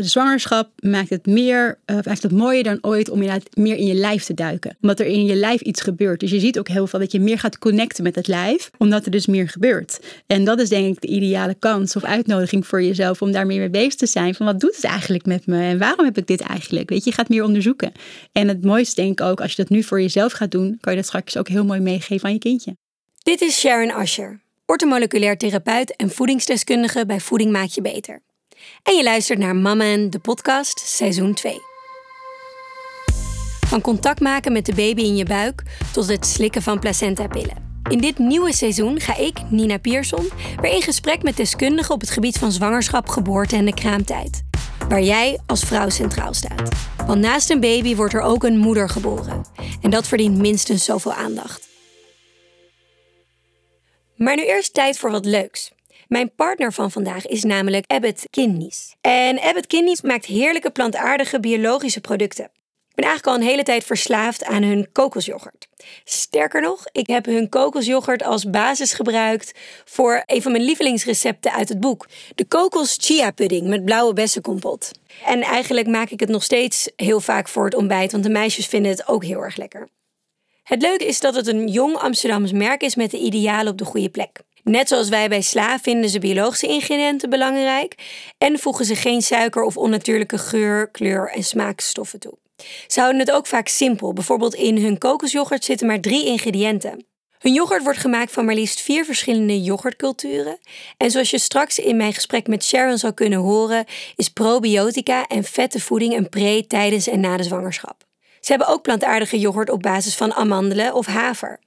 zwangerschap maakt het meer, uh, het mooier dan ooit om inderdaad meer in je lijf te duiken. Omdat er in je lijf iets gebeurt. Dus je ziet ook heel veel dat je meer gaat connecten met het lijf, omdat er dus meer gebeurt. En dat is denk ik de ideale kans of uitnodiging voor jezelf om daar meer mee bezig te zijn. Van wat doet het eigenlijk met me en waarom heb ik dit eigenlijk? Weet je, je gaat meer onderzoeken. En het mooiste denk ik ook, als je dat nu voor jezelf gaat doen, kan je dat straks ook heel mooi meegeven aan je kindje. Dit is Sharon Asher, ortomoleculair therapeut en voedingsdeskundige bij Voeding Maak Je Beter. En je luistert naar Mama en de podcast seizoen 2. Van contact maken met de baby in je buik tot het slikken van placentapillen. In dit nieuwe seizoen ga ik, Nina Pierson, weer in gesprek met deskundigen op het gebied van zwangerschap, geboorte en de kraamtijd. Waar jij als vrouw centraal staat. Want naast een baby wordt er ook een moeder geboren. En dat verdient minstens zoveel aandacht. Maar nu eerst tijd voor wat leuks. Mijn partner van vandaag is namelijk Abbott Kidneys. En Abbott Kidneys maakt heerlijke plantaardige biologische producten. Ik ben eigenlijk al een hele tijd verslaafd aan hun kokosjoghurt. Sterker nog, ik heb hun kokosjoghurt als basis gebruikt voor een van mijn lievelingsrecepten uit het boek. De kokos chia pudding met blauwe bessenkompot. En eigenlijk maak ik het nog steeds heel vaak voor het ontbijt, want de meisjes vinden het ook heel erg lekker. Het leuke is dat het een jong Amsterdams merk is met de idealen op de goede plek. Net zoals wij bij sla vinden ze biologische ingrediënten belangrijk en voegen ze geen suiker of onnatuurlijke geur, kleur en smaakstoffen toe. Ze houden het ook vaak simpel. Bijvoorbeeld in hun kokosjoghurt zitten maar drie ingrediënten. Hun yoghurt wordt gemaakt van maar liefst vier verschillende yoghurtculturen. En zoals je straks in mijn gesprek met Sharon zal kunnen horen, is probiotica en vette voeding een pre, tijdens en na de zwangerschap. Ze hebben ook plantaardige yoghurt op basis van amandelen of haver.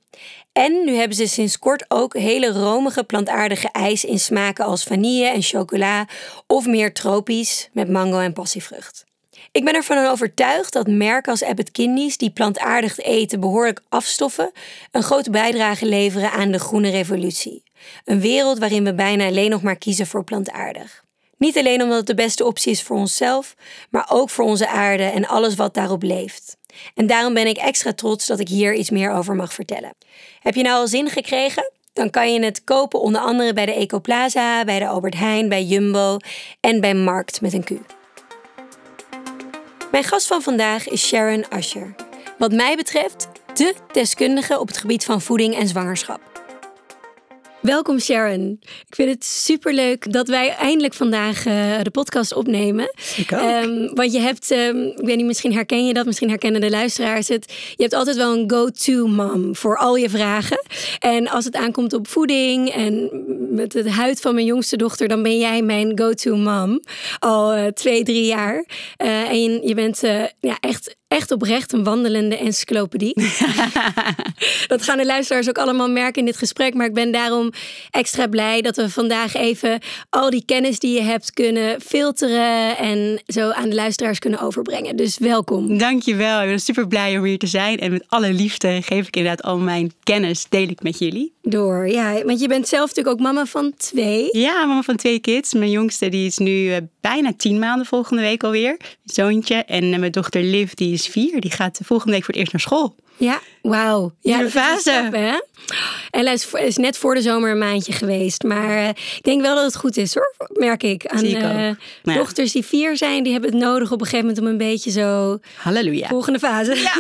En nu hebben ze sinds kort ook hele romige plantaardige ijs in smaken als vanille en chocola of meer tropisch met mango en passievrucht. Ik ben ervan overtuigd dat merken als Abbott Kidneys die plantaardig eten behoorlijk afstoffen, een grote bijdrage leveren aan de groene revolutie. Een wereld waarin we bijna alleen nog maar kiezen voor plantaardig. Niet alleen omdat het de beste optie is voor onszelf, maar ook voor onze aarde en alles wat daarop leeft. En daarom ben ik extra trots dat ik hier iets meer over mag vertellen. Heb je nou al zin gekregen? Dan kan je het kopen onder andere bij de Ecoplaza, bij de Albert Heijn, bij Jumbo en bij Markt met een Q. Mijn gast van vandaag is Sharon Asher. Wat mij betreft de deskundige op het gebied van voeding en zwangerschap. Welkom Sharon. Ik vind het superleuk dat wij eindelijk vandaag uh, de podcast opnemen. Ik ook. Um, want je hebt, um, ik weet niet, misschien herken je dat, misschien herkennen de luisteraars het. Je hebt altijd wel een go-to mom voor al je vragen. En als het aankomt op voeding en met het huid van mijn jongste dochter, dan ben jij mijn go-to mom. Al uh, twee, drie jaar. Uh, en je, je bent ja, echt echt oprecht een wandelende encyclopedie. dat gaan de luisteraars ook allemaal merken in dit gesprek. Maar ik ben daarom extra blij dat we vandaag even al die kennis die je hebt kunnen filteren en zo aan de luisteraars kunnen overbrengen. Dus welkom. Dankjewel. Ik ben super blij om hier te zijn. En met alle liefde geef ik inderdaad al mijn kennis, deel ik met jullie. Door, ja. Want je bent zelf natuurlijk ook mama van twee. Ja, mama van twee kids. Mijn jongste die is nu uh, bijna tien maanden volgende week alweer. Zoontje. En uh, mijn dochter Liv die is vier. Die gaat volgende week voor het eerst naar school. Ja, wauw. Ja, de fase. hè? En is, is net voor de zomer een maandje geweest. Maar uh, ik denk wel dat het goed is hoor, merk ik. Aan ik. Nou dochters die vier zijn, die hebben het nodig op een gegeven moment om een beetje zo... Halleluja. Volgende fase. Ja.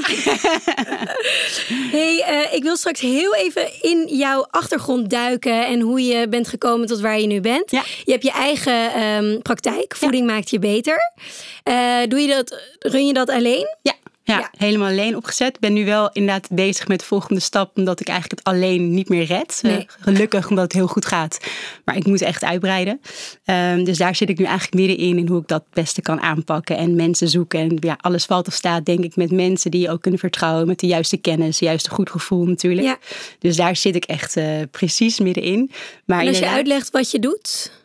hey, uh, ik wil straks heel even in jouw achtergrond duiken en hoe je bent gekomen tot waar je nu bent. Ja. Je hebt je eigen um, praktijk, Voeding maakt je beter. Uh, doe je dat, run je dat alleen? Ja. Ja, ja, helemaal alleen opgezet. Ik ben nu wel inderdaad bezig met de volgende stap, omdat ik eigenlijk het alleen niet meer red. Nee. Uh, gelukkig, omdat het heel goed gaat. Maar ik moet echt uitbreiden. Um, dus daar zit ik nu eigenlijk middenin in hoe ik dat het beste kan aanpakken en mensen zoeken. En ja, alles valt of staat, denk ik, met mensen die je ook kunnen vertrouwen, met de juiste kennis, de juiste goed gevoel natuurlijk. Ja. Dus daar zit ik echt uh, precies middenin. Maar en als je uitlegt wat je doet.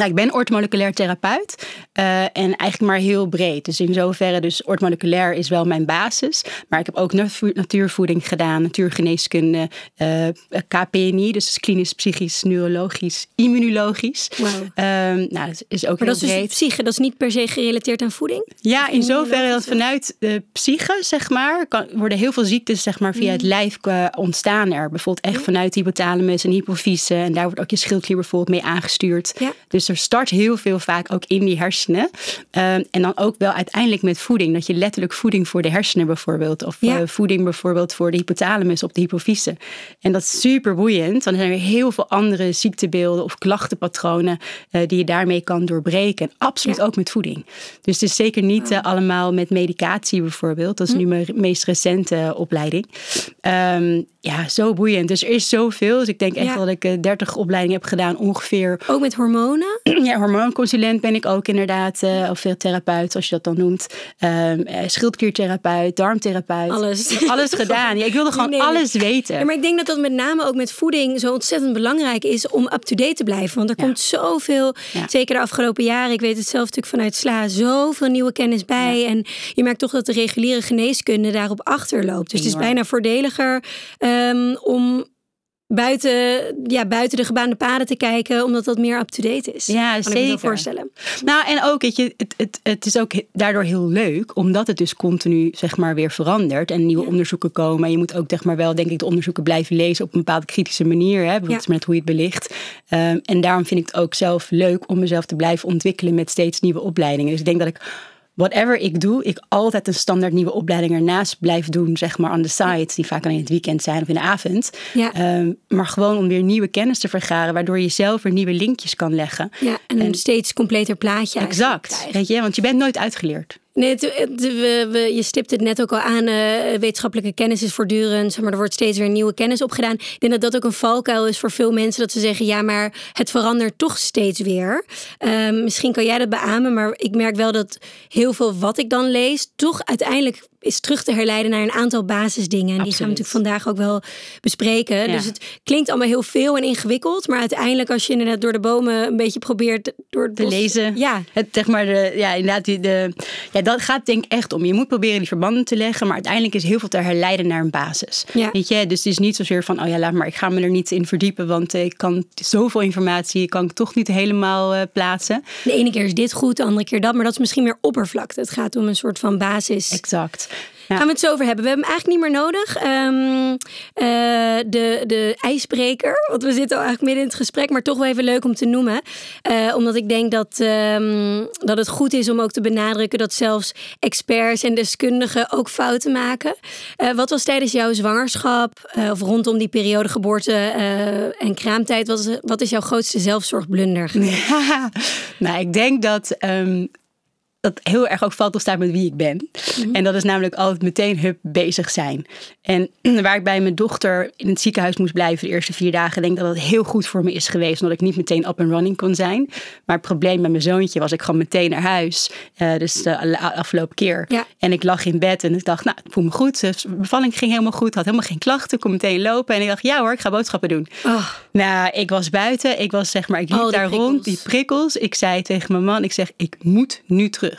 Nou, ik ben ortomoleculair therapeut uh, en eigenlijk maar heel breed. Dus in zoverre, dus ortomoleculair is wel mijn basis. Maar ik heb ook natuurvoeding gedaan, natuurgeneeskunde, uh, KPNI, dus klinisch, psychisch, neurologisch, immunologisch. Wow. Um, nou, dat is ook maar heel dat is breed. dus psyche, dat is niet per se gerelateerd aan voeding? Ja, in zoverre dat vanuit de psyche, zeg maar, kan, worden heel veel ziektes zeg maar, via mm. het lijf uh, ontstaan er. Bijvoorbeeld echt vanuit hypothalamus en hypofyse. En daar wordt ook je schildklier bijvoorbeeld mee aangestuurd. Ja. Dus er start heel veel vaak ook in die hersenen. Ehm, en dan ook wel uiteindelijk met voeding. Dat je letterlijk voeding voor de hersenen bijvoorbeeld. Of Ja. eh, voeding bijvoorbeeld voor de hypothalamus op de hypofyse. En dat is super boeiend. Want er zijn weer heel veel andere ziektebeelden of klachtenpatronen eh, die je daarmee kan doorbreken. En absoluut Ja. ook met voeding. Dus het is zeker niet eh, allemaal met medicatie bijvoorbeeld. Dat is nu mijn meest recente opleiding. Ehm, ja, zo boeiend. Dus er is zoveel. Dus ik denk echt Ja. dat ik eh, 30 opleidingen heb gedaan ongeveer. Ook met hormonen? Ja, hormoonconsulent ben ik ook inderdaad. eh, of veel therapeut, zoals je dat dan noemt. Eh, schildkliertherapeut, darmtherapeut. Alles. Alles gedaan. Ja, ik wilde gewoon Nee, alles weten. Ja, maar ik denk dat dat met name ook met voeding zo ontzettend belangrijk is om up-to-date te blijven. Want er Ja. komt zoveel, zeker de afgelopen jaren, ik weet het zelf natuurlijk vanuit SLA, zoveel nieuwe kennis bij. En je merkt toch dat de reguliere geneeskunde daarop achterloopt. Dus het is bijna voordeliger ehm, om buiten, ja, buiten de gebaande paden te kijken, omdat dat meer up-to-date is. Ja, kan ik me zeker. voorstellen. Nou, en ook, weet je, het, het, het is ook daardoor heel leuk, omdat het dus continu, zeg maar, weer verandert en nieuwe onderzoeken komen. En je moet ook, zeg maar, wel, denk ik, de onderzoeken blijven lezen op een bepaalde kritische manier, hè, bijvoorbeeld met hoe je het belicht. Ehm, en daarom vind ik het ook zelf leuk om mezelf te blijven ontwikkelen met steeds nieuwe opleidingen. Dus ik denk dat ik whatever ik doe, ik altijd een standaard nieuwe opleiding ernaast blijf doen, zeg maar, aan de site, die vaak alleen in het weekend zijn of in de avond. Ja. Ehm, maar gewoon om weer nieuwe kennis te vergaren, waardoor je zelf weer nieuwe linkjes kan leggen. Ja, en, een steeds completer plaatje. Exact. Weet je, want je bent nooit uitgeleerd. Nee, je stipt het net ook al aan. eh, wetenschappelijke kennis is voortdurend. Zeg maar er wordt steeds weer nieuwe kennis opgedaan. Ik denk dat dat ook een valkuil is voor veel mensen. Dat ze zeggen, ja, maar het verandert toch steeds weer. Ehm, misschien kan jij dat beamen. Maar ik merk wel dat heel veel wat ik dan lees... toch uiteindelijk is terug te herleiden naar een aantal basisdingen. En die gaan we natuurlijk vandaag ook wel bespreken. Ja. Dus het klinkt allemaal heel veel en ingewikkeld. Maar uiteindelijk als je inderdaad door de bomen een beetje probeert... Door het te bos- lezen. Ja, Het, zeg maar de, ja, inderdaad, die, de, ja, dat gaat denk ik echt om. Je moet proberen die verbanden te leggen, maar uiteindelijk is heel veel te herleiden naar een basis. Ja. Weet je, dus het is niet zozeer van, oh ja, laat maar, ik ga me er niet in verdiepen, want ik kan zoveel informatie, kan ik toch niet helemaal eh, plaatsen. De ene keer is dit goed, de andere keer dat. Maar dat is misschien meer oppervlakte. Het gaat om een soort van basis. Exact. Gaan we het zo over hebben. We hebben hem eigenlijk niet meer nodig. Ehm, eh, de, de ijsbreker. Want we zitten al eigenlijk midden in het gesprek. Maar toch wel even leuk om te noemen. Eh, omdat ik denk dat, ehm, dat het goed is om ook te benadrukken... dat zelfs experts en deskundigen ook fouten maken. Eh, wat was tijdens jouw zwangerschap... of rondom die periode geboorte en kraamtijd... Wat is, wat is jouw grootste zelfzorgblunder? Ja, nou, ik denk dat um, dat heel erg ook valt of staat met wie ik ben. Mhm. En dat is namelijk altijd meteen hup bezig zijn. En waar ik bij mijn dochter in het ziekenhuis moest blijven de eerste vier dagen, denk ik dat dat heel goed voor me is geweest, omdat ik niet meteen up and running kon zijn. Maar het probleem met mijn zoontje was, ik kwam meteen naar huis. Uh, dus de afgelopen keer. Ja. En ik lag in bed en ik dacht, nou, ik voel me goed. De bevalling ging helemaal goed, had helemaal geen klachten, kon meteen lopen. En ik dacht, ja hoor, ik ga boodschappen doen. Oh. Nou, ik was buiten. Ik was zeg maar, ik liep Oh, daar prikkels. rond, die prikkels. Ik zei tegen mijn man, ik zeg, ik moet nu terug.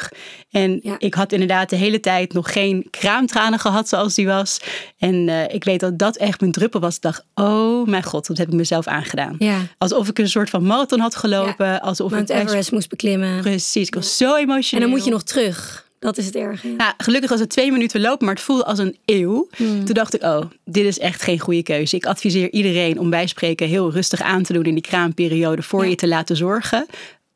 En Ja. ik had inderdaad de hele tijd nog geen kraamtranen gehad zoals die was. En uh, ik weet dat dat echt mijn druppel was. Ik dacht, oh mijn god, wat heb ik mezelf aangedaan. Ja. Alsof ik een soort van marathon had gelopen. Ja. Alsof Mount ik echt- Everest moest beklimmen. Precies, ik was zo emotioneel. En dan moet je nog terug. Dat is het erge. Nou, gelukkig was het twee minuten lopen, maar het voelde als een eeuw. Hmm. Toen dacht ik, oh, dit is echt geen goede keuze. Ik adviseer iedereen om bij spreken heel rustig aan te doen in die kraamperiode voor Ja. je te laten zorgen.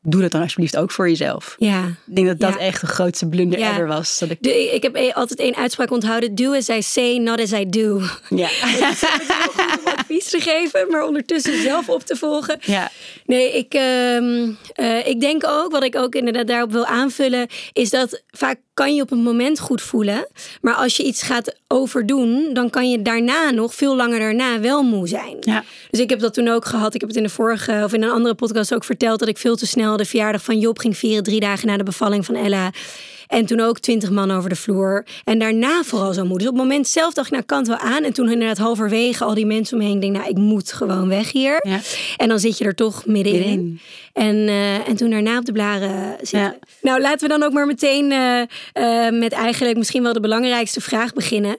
Doe dat dan alsjeblieft ook voor jezelf. Ja. Ik denk dat dat Ja. echt de grootste blunder Ja. ever was. Dat ik, De, ik heb e- altijd één uitspraak onthouden. Do as I say, not as I do. ja. advies te geven, maar ondertussen zelf op te volgen. ja. Nee, ik, ehm, eh, ik denk ook, wat ik ook inderdaad daarop wil aanvullen, is dat vaak kan je op een moment goed voelen. Maar als je iets gaat overdoen, dan kan je daarna nog, veel langer daarna, wel moe zijn. Ja. Dus ik heb dat toen ook gehad. Ik heb het in de vorige, of in een andere podcast ook verteld, dat ik veel te snel de verjaardag van Job ging vieren, drie dagen na de bevalling van Ella. En toen ook twintig man over de vloer. En daarna vooral zo moe. Dus op het moment zelf dacht ik, nou kan het wel aan. En toen inderdaad halverwege al die mensen omheen. Ik denk, nou ik moet gewoon weg hier. Ja. En dan zit je er toch middenin. Middenin. En, eh, en toen daarna op de blaren zitten. Ja. Nou, laten we dan ook maar meteen eh, eh, met eigenlijk misschien wel de belangrijkste vraag beginnen.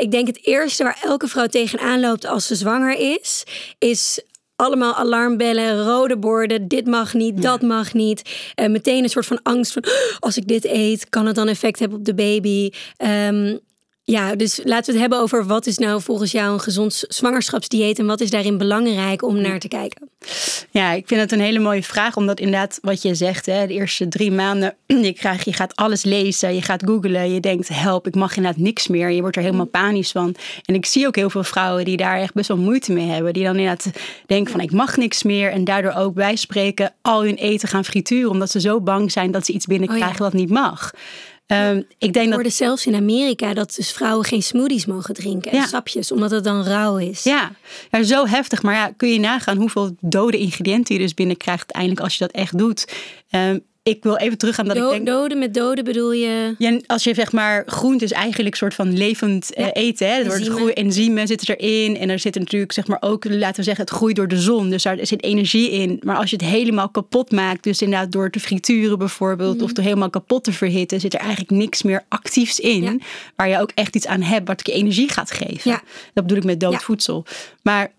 Ik denk het eerste waar elke vrouw tegenaan loopt als ze zwanger is, is allemaal alarmbellen, rode borden, dit mag niet, dat mag niet. Eh, meteen een soort van angst van, "Oh, als ik dit eet, kan het dan effect hebben op de baby? Ehm, Ja, dus laten we het hebben over wat is nou volgens jou een gezond zwangerschapsdieet en wat is daarin belangrijk om naar te kijken? Ja, ik vind het een hele mooie vraag, omdat inderdaad wat je zegt, hè, de eerste drie maanden, je, krijgt, je gaat alles lezen, je gaat googlen, je denkt help, ik mag inderdaad niks meer. Je wordt er helemaal panisch van. En ik zie ook heel veel vrouwen die daar echt best wel moeite mee hebben, die dan inderdaad denken van ik mag niks meer en daardoor ook bij spreken al hun eten gaan frituren, omdat ze zo bang zijn dat ze iets binnenkrijgen oh wat niet mag. Um, ik denk dat... zelfs in Amerika dat dus vrouwen geen smoothies mogen drinken en sapjes, omdat het dan rauw is. Ja. ja, zo heftig. Maar ja, kun je nagaan hoeveel dode ingrediënten je dus binnenkrijgt uiteindelijk als je dat echt doet. Um, ik wil even teruggaan dat Do ik denk... Doden met doden bedoel je? Ja, als je zeg maar groente is eigenlijk een soort van levend eh, eten. Hè? Er worden goede enzymen zitten erin. En er zit natuurlijk zeg maar ook, laten we zeggen, het groeit door de zon. Dus daar zit energie in. Maar als je het helemaal kapot maakt, dus inderdaad door te frituren bijvoorbeeld, mm. of door helemaal kapot te verhitten, zit er eigenlijk niks meer actiefs in. Waar je ook echt iets aan hebt, wat je energie gaat geven. Dat bedoel ik met dood voedsel. Maar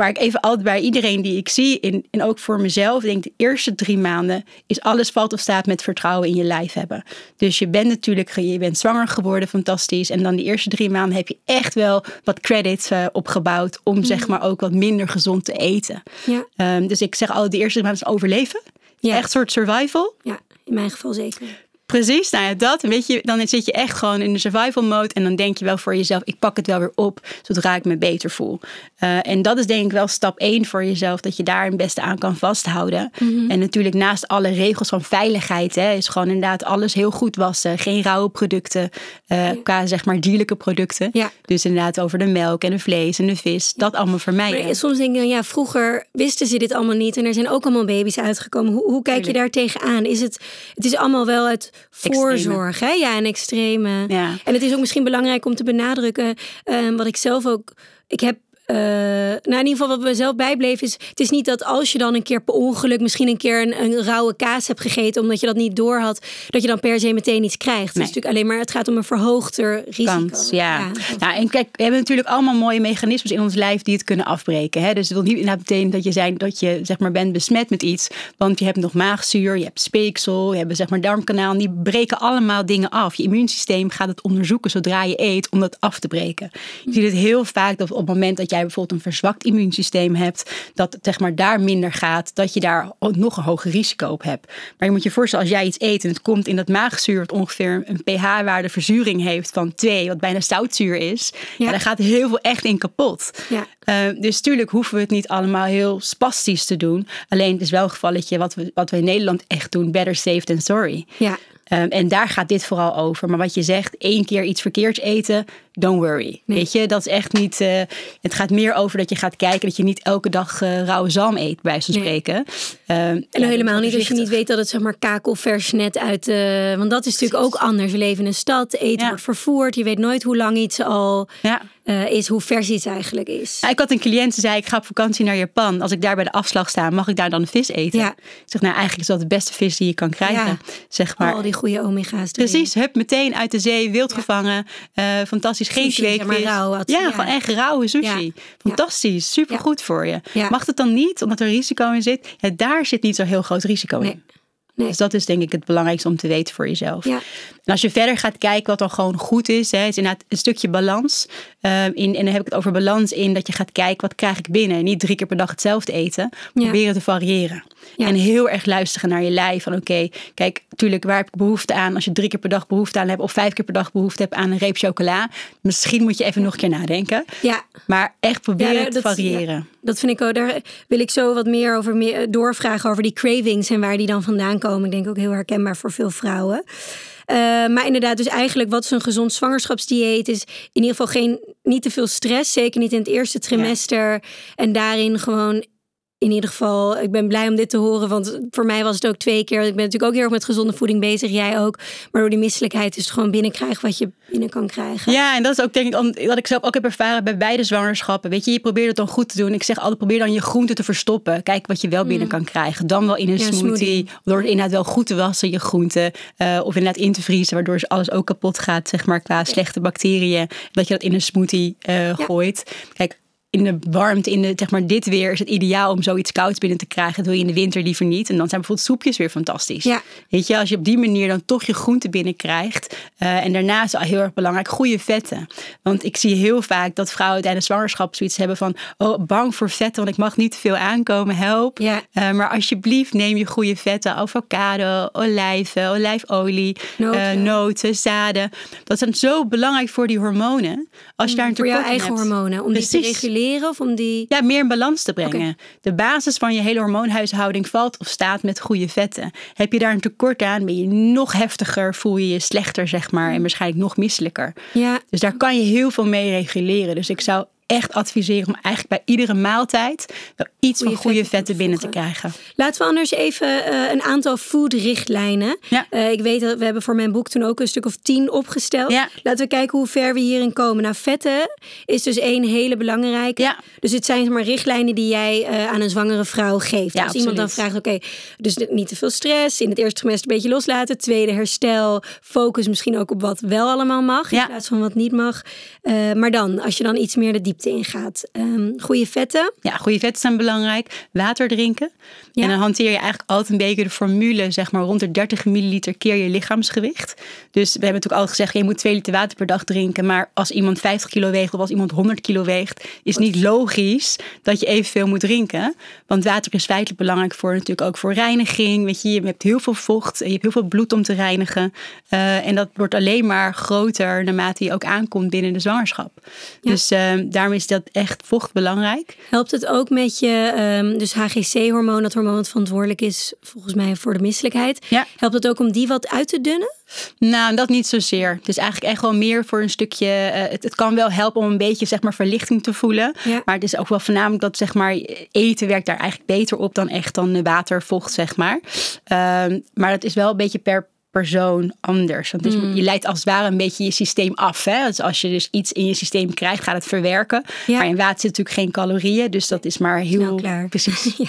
waar ik even altijd bij iedereen die ik zie, in, en ook voor mezelf, denk de eerste drie maanden is alles valt of staat met vertrouwen in je lijf hebben. Dus je bent natuurlijk, je bent zwanger geworden, fantastisch. En dan die eerste drie maanden heb je echt wel wat credits uh, opgebouwd om zeg mhm. maar ook wat minder gezond te eten. Ja. Um, dus ik zeg altijd, de eerste drie maanden is overleven. Ja. Echt een soort survival. Ja, in mijn geval zeker. Precies, nou ja, dat. Weet je, dan zit je echt gewoon in de survival mode. En dan denk je wel voor jezelf, ik pak het wel weer op zodra ik me beter voel. Uh, en dat is denk ik wel stap één voor jezelf, dat je daar het beste aan kan vasthouden. Mhm. En natuurlijk naast alle regels van veiligheid, hè, is gewoon inderdaad alles heel goed wassen. Geen rauwe producten, uh, qua zeg maar dierlijke producten. Ja. Dus inderdaad over de melk en de vlees en de vis, dat allemaal vermijden. Maar soms denk ik, ja, vroeger wisten ze dit allemaal niet en er zijn ook allemaal baby's uitgekomen. Hoe, hoe kijk je daar tegenaan? Is het, het is allemaal wel het voorzorg, hè? Ja, en extreme. Ja. En het is ook misschien belangrijk om te benadrukken, um, wat ik zelf ook. Ik heb uh, nou, in ieder geval wat we zelf bijbleven is... het is niet dat als je dan een keer per ongeluk... misschien een keer een, een rauwe kaas hebt gegeten... omdat je dat niet door had... dat je dan per se meteen iets krijgt. Het is natuurlijk alleen maar... het gaat om een verhoogder risico. Kans, ja. Nou, en kijk, we hebben natuurlijk allemaal mooie mechanismes in ons lijf... die het kunnen afbreken. Hè? Dus het wil niet inderdaad meteen dat je, zijn, dat je zeg maar, bent besmet met iets. Want je hebt nog maagzuur, je hebt speeksel... je hebt zeg maar darmkanaal. Die breken allemaal dingen af. Je immuunsysteem gaat het onderzoeken zodra je eet... om dat af te breken. Je ziet het heel vaak dat op het moment dat jij bijvoorbeeld een verzwakt immuunsysteem hebt, dat het zeg maar daar minder gaat, dat je daar nog een hoger risico op hebt. Maar je moet je voorstellen, als jij iets eet en het komt in dat maagzuur, wat ongeveer een pH-waarde verzuring heeft van 2, wat bijna zoutzuur is, ja. daar gaat heel veel echt in kapot. Ja. Uh, dus tuurlijk hoeven we het niet allemaal heel spastisch te doen. Alleen het is wel een gevalletje wat we, wat we in Nederland echt doen, better safe than sorry. Ja. Um, en daar gaat dit vooral over. Maar wat je zegt, één keer iets verkeerds eten, don't worry. Weet je, dat is echt niet. Uh, het gaat meer over dat je gaat kijken dat je niet elke dag uh, rauwe zalm eet, bij zo'n spreken. Um, en ja, helemaal niet als je niet weet dat het zeg maar kakelvers net uit. Uh, want dat is natuurlijk ook anders. We leven in een stad, eten wordt vervoerd. Je weet nooit hoe lang iets al. Ja. Uh, is hoe vers iets eigenlijk is. Ik had een cliënt die zei: Ik ga op vakantie naar Japan. Als ik daar bij de afslag sta, mag ik daar dan vis eten? Ja. Ik zeg: Nou, eigenlijk is dat de beste vis die je kan krijgen. Ja. Zeg maar. Al die goede omega's. Precies, hup, meteen uit de zee, wild gevangen. Uh, fantastisch, geen kweekvis. Ja, ja, gewoon echt rauwe sushi. Fantastisch, supergoed voor je. Mag het dan niet, omdat er risico in zit? Daar zit niet zo heel groot risico in. Dus dat is denk ik het belangrijkste om te weten voor jezelf. Ja. En als je verder gaat kijken wat dan gewoon goed is, hè, is inderdaad een stukje balans. Um, in, en dan heb ik het over balans in dat je gaat kijken wat krijg ik binnen. Niet drie keer per dag hetzelfde eten. Proberen te variëren. En heel erg luisteren naar je lijf. Van oké, kijk, natuurlijk, waar heb ik behoefte aan? Als je drie keer per dag behoefte aan hebt of vijf keer per dag behoefte hebt aan een reep chocola. Misschien moet je even nog een keer nadenken. Ja. Maar echt proberen te variëren. dat vind ik ook. Daar wil ik zo wat meer over meer doorvragen over die cravings en waar die dan vandaan komen. Ik denk ook heel herkenbaar voor veel vrouwen. Uh, maar inderdaad, dus eigenlijk wat is een gezond zwangerschapsdieet is in ieder geval geen, niet te veel stress. Zeker niet in het eerste trimester. En daarin gewoon in ieder geval, ik ben blij om dit te horen. Want voor mij was het ook twee keer. Ik ben natuurlijk ook heel erg met gezonde voeding bezig. Jij ook. Maar door die misselijkheid is het gewoon binnenkrijgen wat je binnen kan krijgen. Ja, en dat is ook denk ik wat ik zelf ook heb ervaren bij beide zwangerschappen. Weet je, je probeert het dan goed te doen. Ik zeg altijd, probeer dan je groenten te verstoppen. Kijk wat je wel binnen mm. kan krijgen. Dan wel in een smoothie. smoothie. Door het inderdaad wel goed te wassen, je groenten. Uh, of inderdaad in te vriezen, waardoor alles ook kapot gaat, zeg maar, qua slechte bacteriën. Dat je dat in een smoothie uh, gooit. Kijk, in de warmte, in de, zeg maar, dit weer is het ideaal om zoiets kouds binnen te krijgen. Dat wil je in de winter liever niet. En dan zijn bijvoorbeeld soepjes weer fantastisch. Ja. Weet je, als je op die manier dan toch je groente binnenkrijgt. Uh, en daarnaast al heel erg belangrijk, goede vetten. Want ik zie heel vaak dat vrouwen tijdens zwangerschap zoiets hebben van, oh, bang voor vetten, want ik mag niet te veel aankomen, help. Ja. Uh, maar alsjeblieft neem je goede vetten, avocado, olijven, olijfolie, Noten. uh, noten, zaden. Dat zijn zo belangrijk voor die hormonen. Als je daar een Voor jouw eigen hebt. hormonen. Om die te Precies. Reguleren of om die... Ja, meer in balans te brengen. De basis van je hele hormoonhuishouding valt of staat met goede vetten. Heb je daar een tekort aan, ben je nog heftiger, voel je je slechter, zeg maar, en waarschijnlijk nog misselijker. Ja, Dus daar kan je heel veel mee reguleren. Dus ik zou echt adviseren om eigenlijk bij iedere maaltijd wel iets Goede van goede vetten vetten binnen te krijgen. Laten we anders even eh, een aantal foodrichtlijnen. Ja. Eh, ik weet dat we hebben voor mijn boek toen ook een stuk of tien opgesteld. Ja. Laten we kijken hoe ver we hierin komen. Nou, vetten is dus één hele belangrijke. Ja. Dus het zijn maar richtlijnen die jij eh, aan een zwangere vrouw geeft. Als iemand dan vraagt, oké, dus niet te veel stress. In het eerste trimester een beetje loslaten. Tweede herstel. Focus misschien ook op wat wel allemaal mag. In plaats van wat niet mag. Maar dan, als je dan iets meer de diepte ingaat. Ehm goede vetten. Ja, goede vetten zijn belangrijk. Water drinken. Ja. En dan hanteer je eigenlijk altijd een beetje de formule, zeg maar rond de 30 milliliter keer je lichaamsgewicht. Dus we hebben natuurlijk altijd gezegd, je moet 2 liter water per dag drinken. Maar als iemand 50 kilo weegt of als iemand 100 kilo weegt, is niet logisch dat je evenveel moet drinken. Want water is feitelijk belangrijk voor natuurlijk ook voor reiniging. Weet je, je hebt heel veel vocht, je hebt heel veel bloed om te reinigen. Eh, en dat wordt alleen maar groter naarmate je ook aankomt binnen de zwangerschap. Ja. Dus eh, daarom is dat echt vocht belangrijk. Helpt het ook met je, ehm, dus HGC-hormoon, dat hormoon dat verantwoordelijk is volgens mij voor de misselijkheid. Ja. Helpt het ook om die wat uit te dunnen? Nou, dat niet zozeer. Het is eigenlijk echt wel meer voor een stukje. eh, het, het kan wel helpen om een beetje zeg maar verlichting te voelen. Ja. Maar het is ook wel voornamelijk dat zeg maar eten werkt daar eigenlijk beter op dan echt dan water, vocht, zeg maar. Ehm, maar het is wel een beetje per persoon anders. Want is- Hmm. je leidt als het ware een beetje je systeem af. Hè? Dus als je dus iets in je systeem krijgt, gaat het verwerken. Ja. Maar in water zit natuurlijk geen calorieën. Dus dat is maar heel klaar. precies. Ja.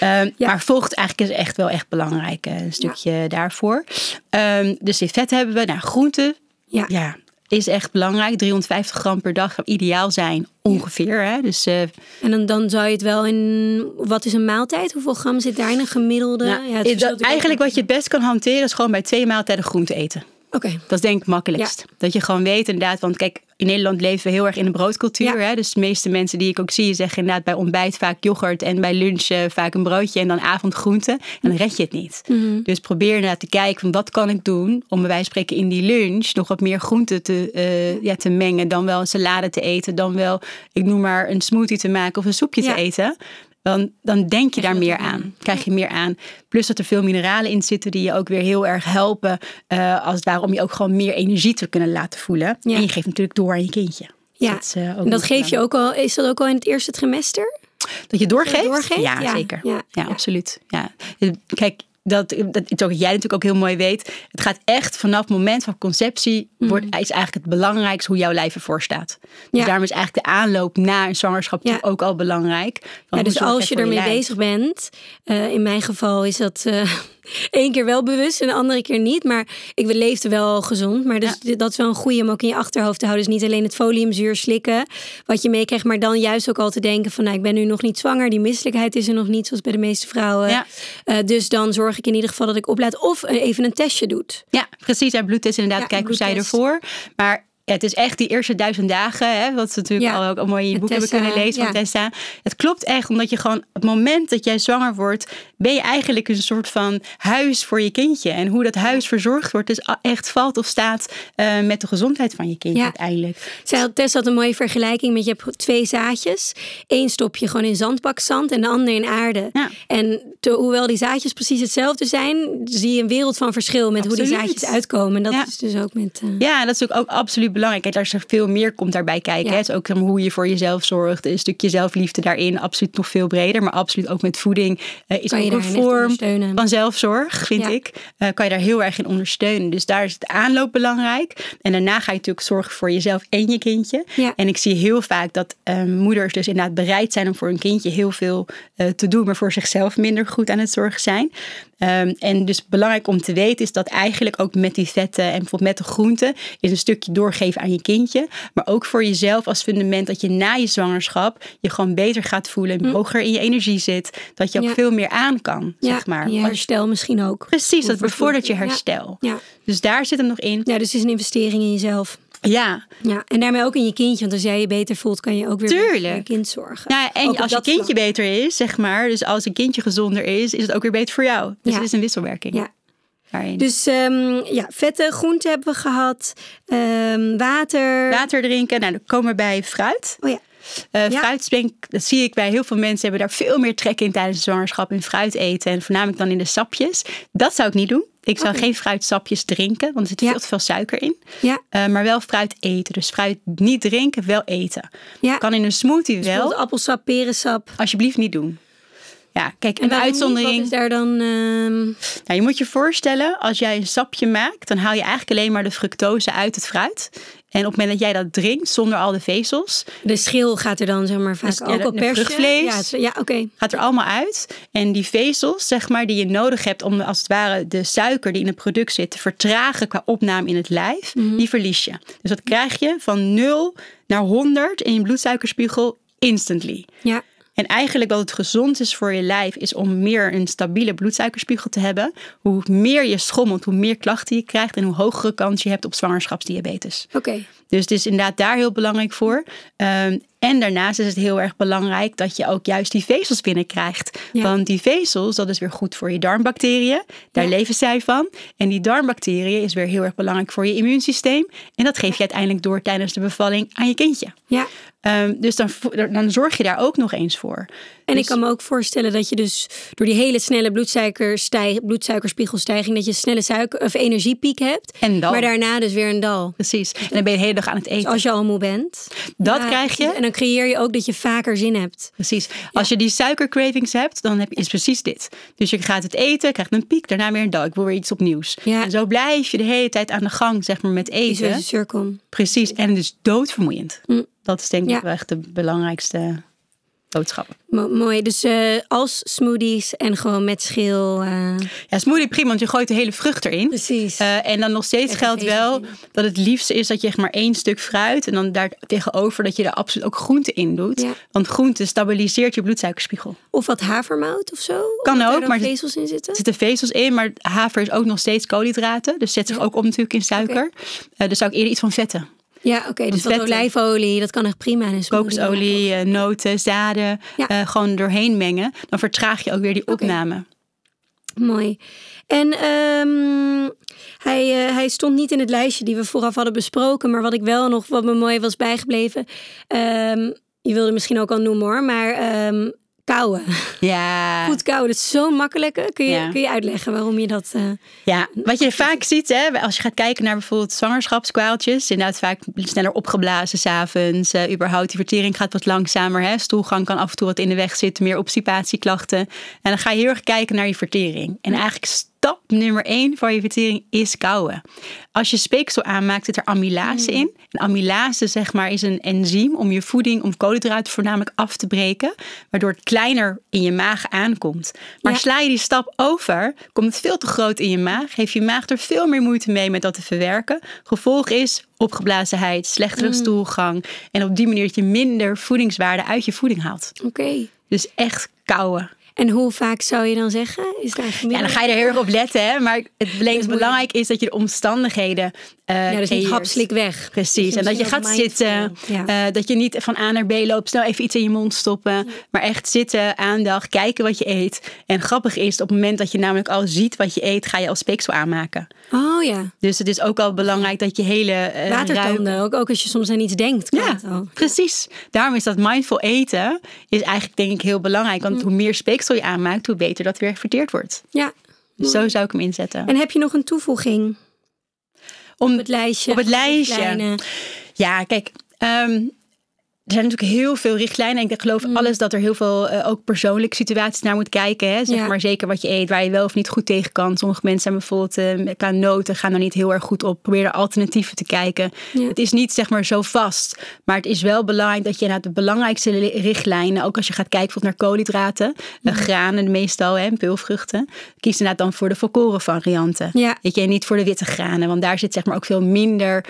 Ehm, Ja. Maar vocht eigenlijk is echt wel echt belangrijk. eh, Een stukje daarvoor. Ehm, dus die vet hebben we. Nou, groenten. Ja. Ja, is echt belangrijk. 350 gram per dag zou ideaal zijn. Ongeveer. Hè? Dus eh, En dan, dan zou je het wel in, wat is een maaltijd? Hoeveel gram zit daar in een gemiddelde? nou, het dat- verschilt natuurlijk eigenlijk wat je het best kan hanteren is gewoon bij twee maaltijden groente eten. Oké, Dat is denk ik makkelijkst. Dat je gewoon weet inderdaad, want kijk, in Nederland leven we heel erg in een broodcultuur. Ja. Hè? Dus de meeste mensen die ik ook zie zeggen inderdaad bij ontbijt vaak yoghurt en bij lunch vaak een broodje en dan avondgroente. En dan red je het niet. Mhm. Dus probeer inderdaad te kijken van wat kan ik doen om bij wijze van spreken in die lunch nog wat meer groente te, eh, ja, te mengen. Dan wel een salade te eten, dan wel, ik noem maar een smoothie te maken of een soepje Ja. te eten. Dan, dan denk je daar meer aan. Krijg je meer aan. Plus dat er veel mineralen in zitten die je ook weer heel erg helpen. eh, als het ware om je ook gewoon meer energie te kunnen laten voelen. Ja. En je geeft natuurlijk door aan je kindje. Dus ja. dat, eh, ook en dat geef je ook al, is dat ook al in het eerste trimester? Dat je doorgeeft? doorgeeft? Ja, Ja. zeker. Ja. Ja, Ja. absoluut. Ja. Kijk, dat, dat wat jij natuurlijk ook heel mooi weet. Het gaat echt vanaf het moment van conceptie wordt, is eigenlijk het belangrijkste hoe jouw lijf ervoor staat. Dus Mhm. Ja. daarom is eigenlijk de aanloop na een zwangerschap Ja. ook al belangrijk. Ja, dus als je ermee bezig bent, eh, in mijn geval is dat eh één keer wel bewust en de andere keer niet. Maar ik leefde wel gezond. Maar dus dat is wel een goede om ook in je achterhoofd te houden. Dus niet alleen het foliumzuur slikken, wat je meekrijgt, maar dan juist ook al te denken van, nou, ik ben nu nog niet zwanger. Die misselijkheid is er nog niet, zoals bij de meeste vrouwen. Ja. Eh, dus dan zorg ik in ieder geval dat ik oplaad of eh, even een testje doet. Ja, precies. En bloedtest inderdaad. Ja, Kijk hoe zij ervoor. Maar ja, het is echt die eerste duizend dagen. Hè, wat ze natuurlijk Ja. al ook al mooi in je Met boek hebben Tessa, kunnen lezen van ja. Tessa. Het klopt echt, omdat je gewoon op het moment dat jij zwanger wordt, ben je eigenlijk een soort van huis voor je kindje. En hoe dat huis verzorgd wordt, a- echt valt of staat eh, met de gezondheid van je kindje Ja. uiteindelijk. Zij had, Tess had een mooie vergelijking met je hebt twee zaadjes. Eén stop je gewoon in zandbakzand en de ander in aarde. En te- hoewel die zaadjes precies hetzelfde zijn, zie je een wereld van verschil met hoe die zaadjes uitkomen. En dat is dus ook met. eh, Ja, dat is natuurlijk ook absoluut belangrijk. Daar is er veel meer komt daarbij kijken. Ja. Het is ook hoe je voor jezelf zorgt. Een stukje zelfliefde daarin. Absoluut nog veel breder. Maar absoluut ook met voeding. eh, is ook een vorm van zelfzorg, vind Ja. ik. Eh, kan je daar heel erg in ondersteunen. Dus daar is de aanloop belangrijk. En daarna ga je natuurlijk zorgen voor jezelf en je kindje. Ja. En ik zie heel vaak dat eh, moeders dus inderdaad bereid zijn om voor hun kindje heel veel eh, te doen. Maar voor zichzelf minder goed aan het zorgen zijn. Ehm, en dus belangrijk om te weten is dat eigenlijk ook met die vetten en bijvoorbeeld met de groenten is een stukje doorgeven aan je kindje. Maar ook voor jezelf als fundament dat je na je zwangerschap je gewoon beter gaat voelen, hoger in je energie zit. Dat je ook veel meer aan kan, zeg maar. Je herstel misschien ook. Precies, dat bevordert je herstel. Ja. Dus daar zit hem nog in. Ja, dus het is een investering in jezelf. Ja. ja. En daarmee ook in je kindje. Want als jij je beter voelt, kan je ook weer voor je kind zorgen. Ja, en als je kindje beter is, zeg maar. Dus als een kindje gezonder is, is het ook weer beter voor jou. Dus het is een wisselwerking. Ja. Daarin. Dus um, ja, vette groenten hebben we gehad. Um, water. Water drinken. Nou, dan komen we bij fruit. Oh ja. Uh, fruit, dat zie ik bij heel veel mensen, hebben daar veel meer trek in tijdens de zwangerschap in fruit eten. En voornamelijk dan in de sapjes. Dat zou ik niet doen. Ik zou geen fruitsapjes drinken, want er zit veel te veel suiker in. Ja. Uh, maar wel fruit eten. Dus fruit niet drinken, wel eten. Ja. Kan in een smoothie dus wel. appelsap, perensap. Alsjeblieft niet doen. Ja, kijk, een uitzondering. Wat is daar dan? Uh... Nou, je moet je voorstellen, als jij een sapje maakt, dan haal je eigenlijk alleen maar de fructose uit het fruit. En op het moment dat jij dat drinkt, zonder al de vezels. De schil gaat er dan zeg maar vaak dus, ook ja, op per vlees. Ja, ja oké. Gaat er allemaal uit. En die vezels, zeg maar, die je nodig hebt om als het ware de suiker die in het product zit te vertragen qua opname in het lijf, mhm. die verlies je. Dus dat krijg je van 0 naar 100 in je bloedsuikerspiegel instantly. Ja. En eigenlijk wat het gezond is voor je lijf, is om meer een stabiele bloedsuikerspiegel te hebben. Hoe meer je schommelt, hoe meer klachten je krijgt en hoe hogere kans je hebt op zwangerschapsdiabetes. Oké. Dus het is inderdaad daar heel belangrijk voor. Um, en daarnaast is het heel erg belangrijk dat je ook juist die vezels binnenkrijgt. Want die vezels, dat is weer goed voor je darmbacteriën. Daar leven zij van. En die darmbacteriën is weer heel erg belangrijk voor je immuunsysteem. En dat geef je uiteindelijk door tijdens de bevalling aan je kindje. Ja. Um, dus dan, dan zorg je daar ook nog eens voor. En dus, ik kan me ook voorstellen dat je dus door die hele snelle bloedsuikerspiegelstijging, dat je een snelle suiker, of energiepiek hebt. En dan. Maar daarna dus weer een dal. Precies. En dan ben je de hele dag aan het eten. Dus als je al moe bent. Dat krijg je. En dan creëer je ook dat je vaker zin hebt. Precies. Als je die suikercravings hebt, dan heb je, is precies dit. Dus je gaat het eten, krijgt een piek, daarna weer een dal. Ik wil weer iets opnieuws. Ja. En zo blijf je de hele tijd aan de gang, zeg maar, met eten. Cirkel. Precies. En dus doodvermoeiend. Mm. Dat is denk ik wel echt de belangrijkste boodschappen. mooi. Dus uh, als smoothies en gewoon met schil. Uh... Ja, smoothie prima, want je gooit de hele vrucht erin. Precies. Uh, en dan nog steeds geldt wel dat het liefste is dat je echt maar één stuk fruit en dan daar tegenover dat je er absoluut ook groente in doet. Ja. Want groente stabiliseert je bloedsuikerspiegel. Of wat havermout of zo. Kan ook, maar vezels in zitten. Er zitten vezels in, maar haver is ook nog steeds koolhydraten, dus zet zich ook om natuurlijk in suiker. Okay. dus zou ik eerder iets van vetten. Ja, oké. dus dat olijfolie, dat kan echt prima in een Kokosolie, ja, noten, zaden, ja. uh, gewoon doorheen mengen. Dan vertraag je ook weer die opname. Okay. Mooi. En um, hij, uh, hij stond niet in het lijstje die we vooraf hadden besproken. Maar wat ik wel nog, wat me mooi was bijgebleven. Um, je wilde misschien ook al noemen hoor. Maar um, kouwen. Ja. Goed kouwen, dat is zo makkelijk. Kun je, kun je uitleggen waarom je dat... Uh, ja, wat je vaak ziet, hè, als je gaat kijken naar bijvoorbeeld zwangerschapskwaaltjes, inderdaad vaak sneller opgeblazen s'avonds. Uh, überhaupt die vertering gaat wat langzamer. Hè. Stoelgang kan af en toe wat in de weg zitten, meer obstipatieklachten. En dan ga je heel erg kijken naar je vertering. En eigenlijk stap nummer één van je vertering is kouwen. Als je speeksel aanmaakt, zit er amylase mm. in. En amylase zeg maar, is een enzym om je voeding, om koolhydraten voornamelijk af te breken. Waardoor het kleiner in je maag aankomt. Maar sla je die stap over, komt het veel te groot in je maag. Heeft je maag er veel meer moeite mee met dat te verwerken. Gevolg is opgeblazenheid, slechtere mm. stoelgang. En op die manier dat je minder voedingswaarde uit je voeding haalt. Oké. Dus echt kouwen. En hoe vaak zou je dan zeggen? Is daar ja, dan ga je er heel erg op letten. Hè? Maar het belangrijk is dat je de omstandigheden uh, ja, dus niet hapslik weg. Precies. en dat je gaat zitten. Uh, dat je niet van A naar B loopt, snel even iets in je mond stoppen. Maar echt zitten, aandacht, kijken wat je eet. En grappig is, op het moment dat je namelijk al ziet wat je eet, ga je al speeksel aanmaken. Oh ja. Dus het is ook al belangrijk dat je hele... Uh, Watertanden, ook, ook als je soms aan iets denkt. Ja, precies. Daarom is dat mindful eten is eigenlijk denk ik heel belangrijk. Want hoe meer speeksel je aanmaakt, hoe beter dat weer verteerd wordt. Ja. Dus zo zou ik hem inzetten. En heb je nog een toevoeging? Om, op het lijstje. Op het lijstje. Ja, kijk. Um, er zijn natuurlijk heel veel richtlijnen. En ik geloof Mm. alles dat er heel veel eh, ook persoonlijke situaties naar moet kijken. Hè? Zeg Ja. maar zeker wat je eet, waar je wel of niet goed tegen kan. Sommige mensen zijn bijvoorbeeld eh, qua noten gaan er niet heel erg goed op. Probeer er alternatieven te kijken. Ja. Het is niet zeg maar zo vast. Maar het is wel belangrijk dat je naar de belangrijkste li- richtlijnen, ook als je gaat kijken bijvoorbeeld naar koolhydraten, eh, granen meestal, hè, peulvruchten, kies inderdaad dan voor de volkoren varianten. Ja. Weet je, en niet voor de witte granen, want daar zit zeg maar ook veel minder,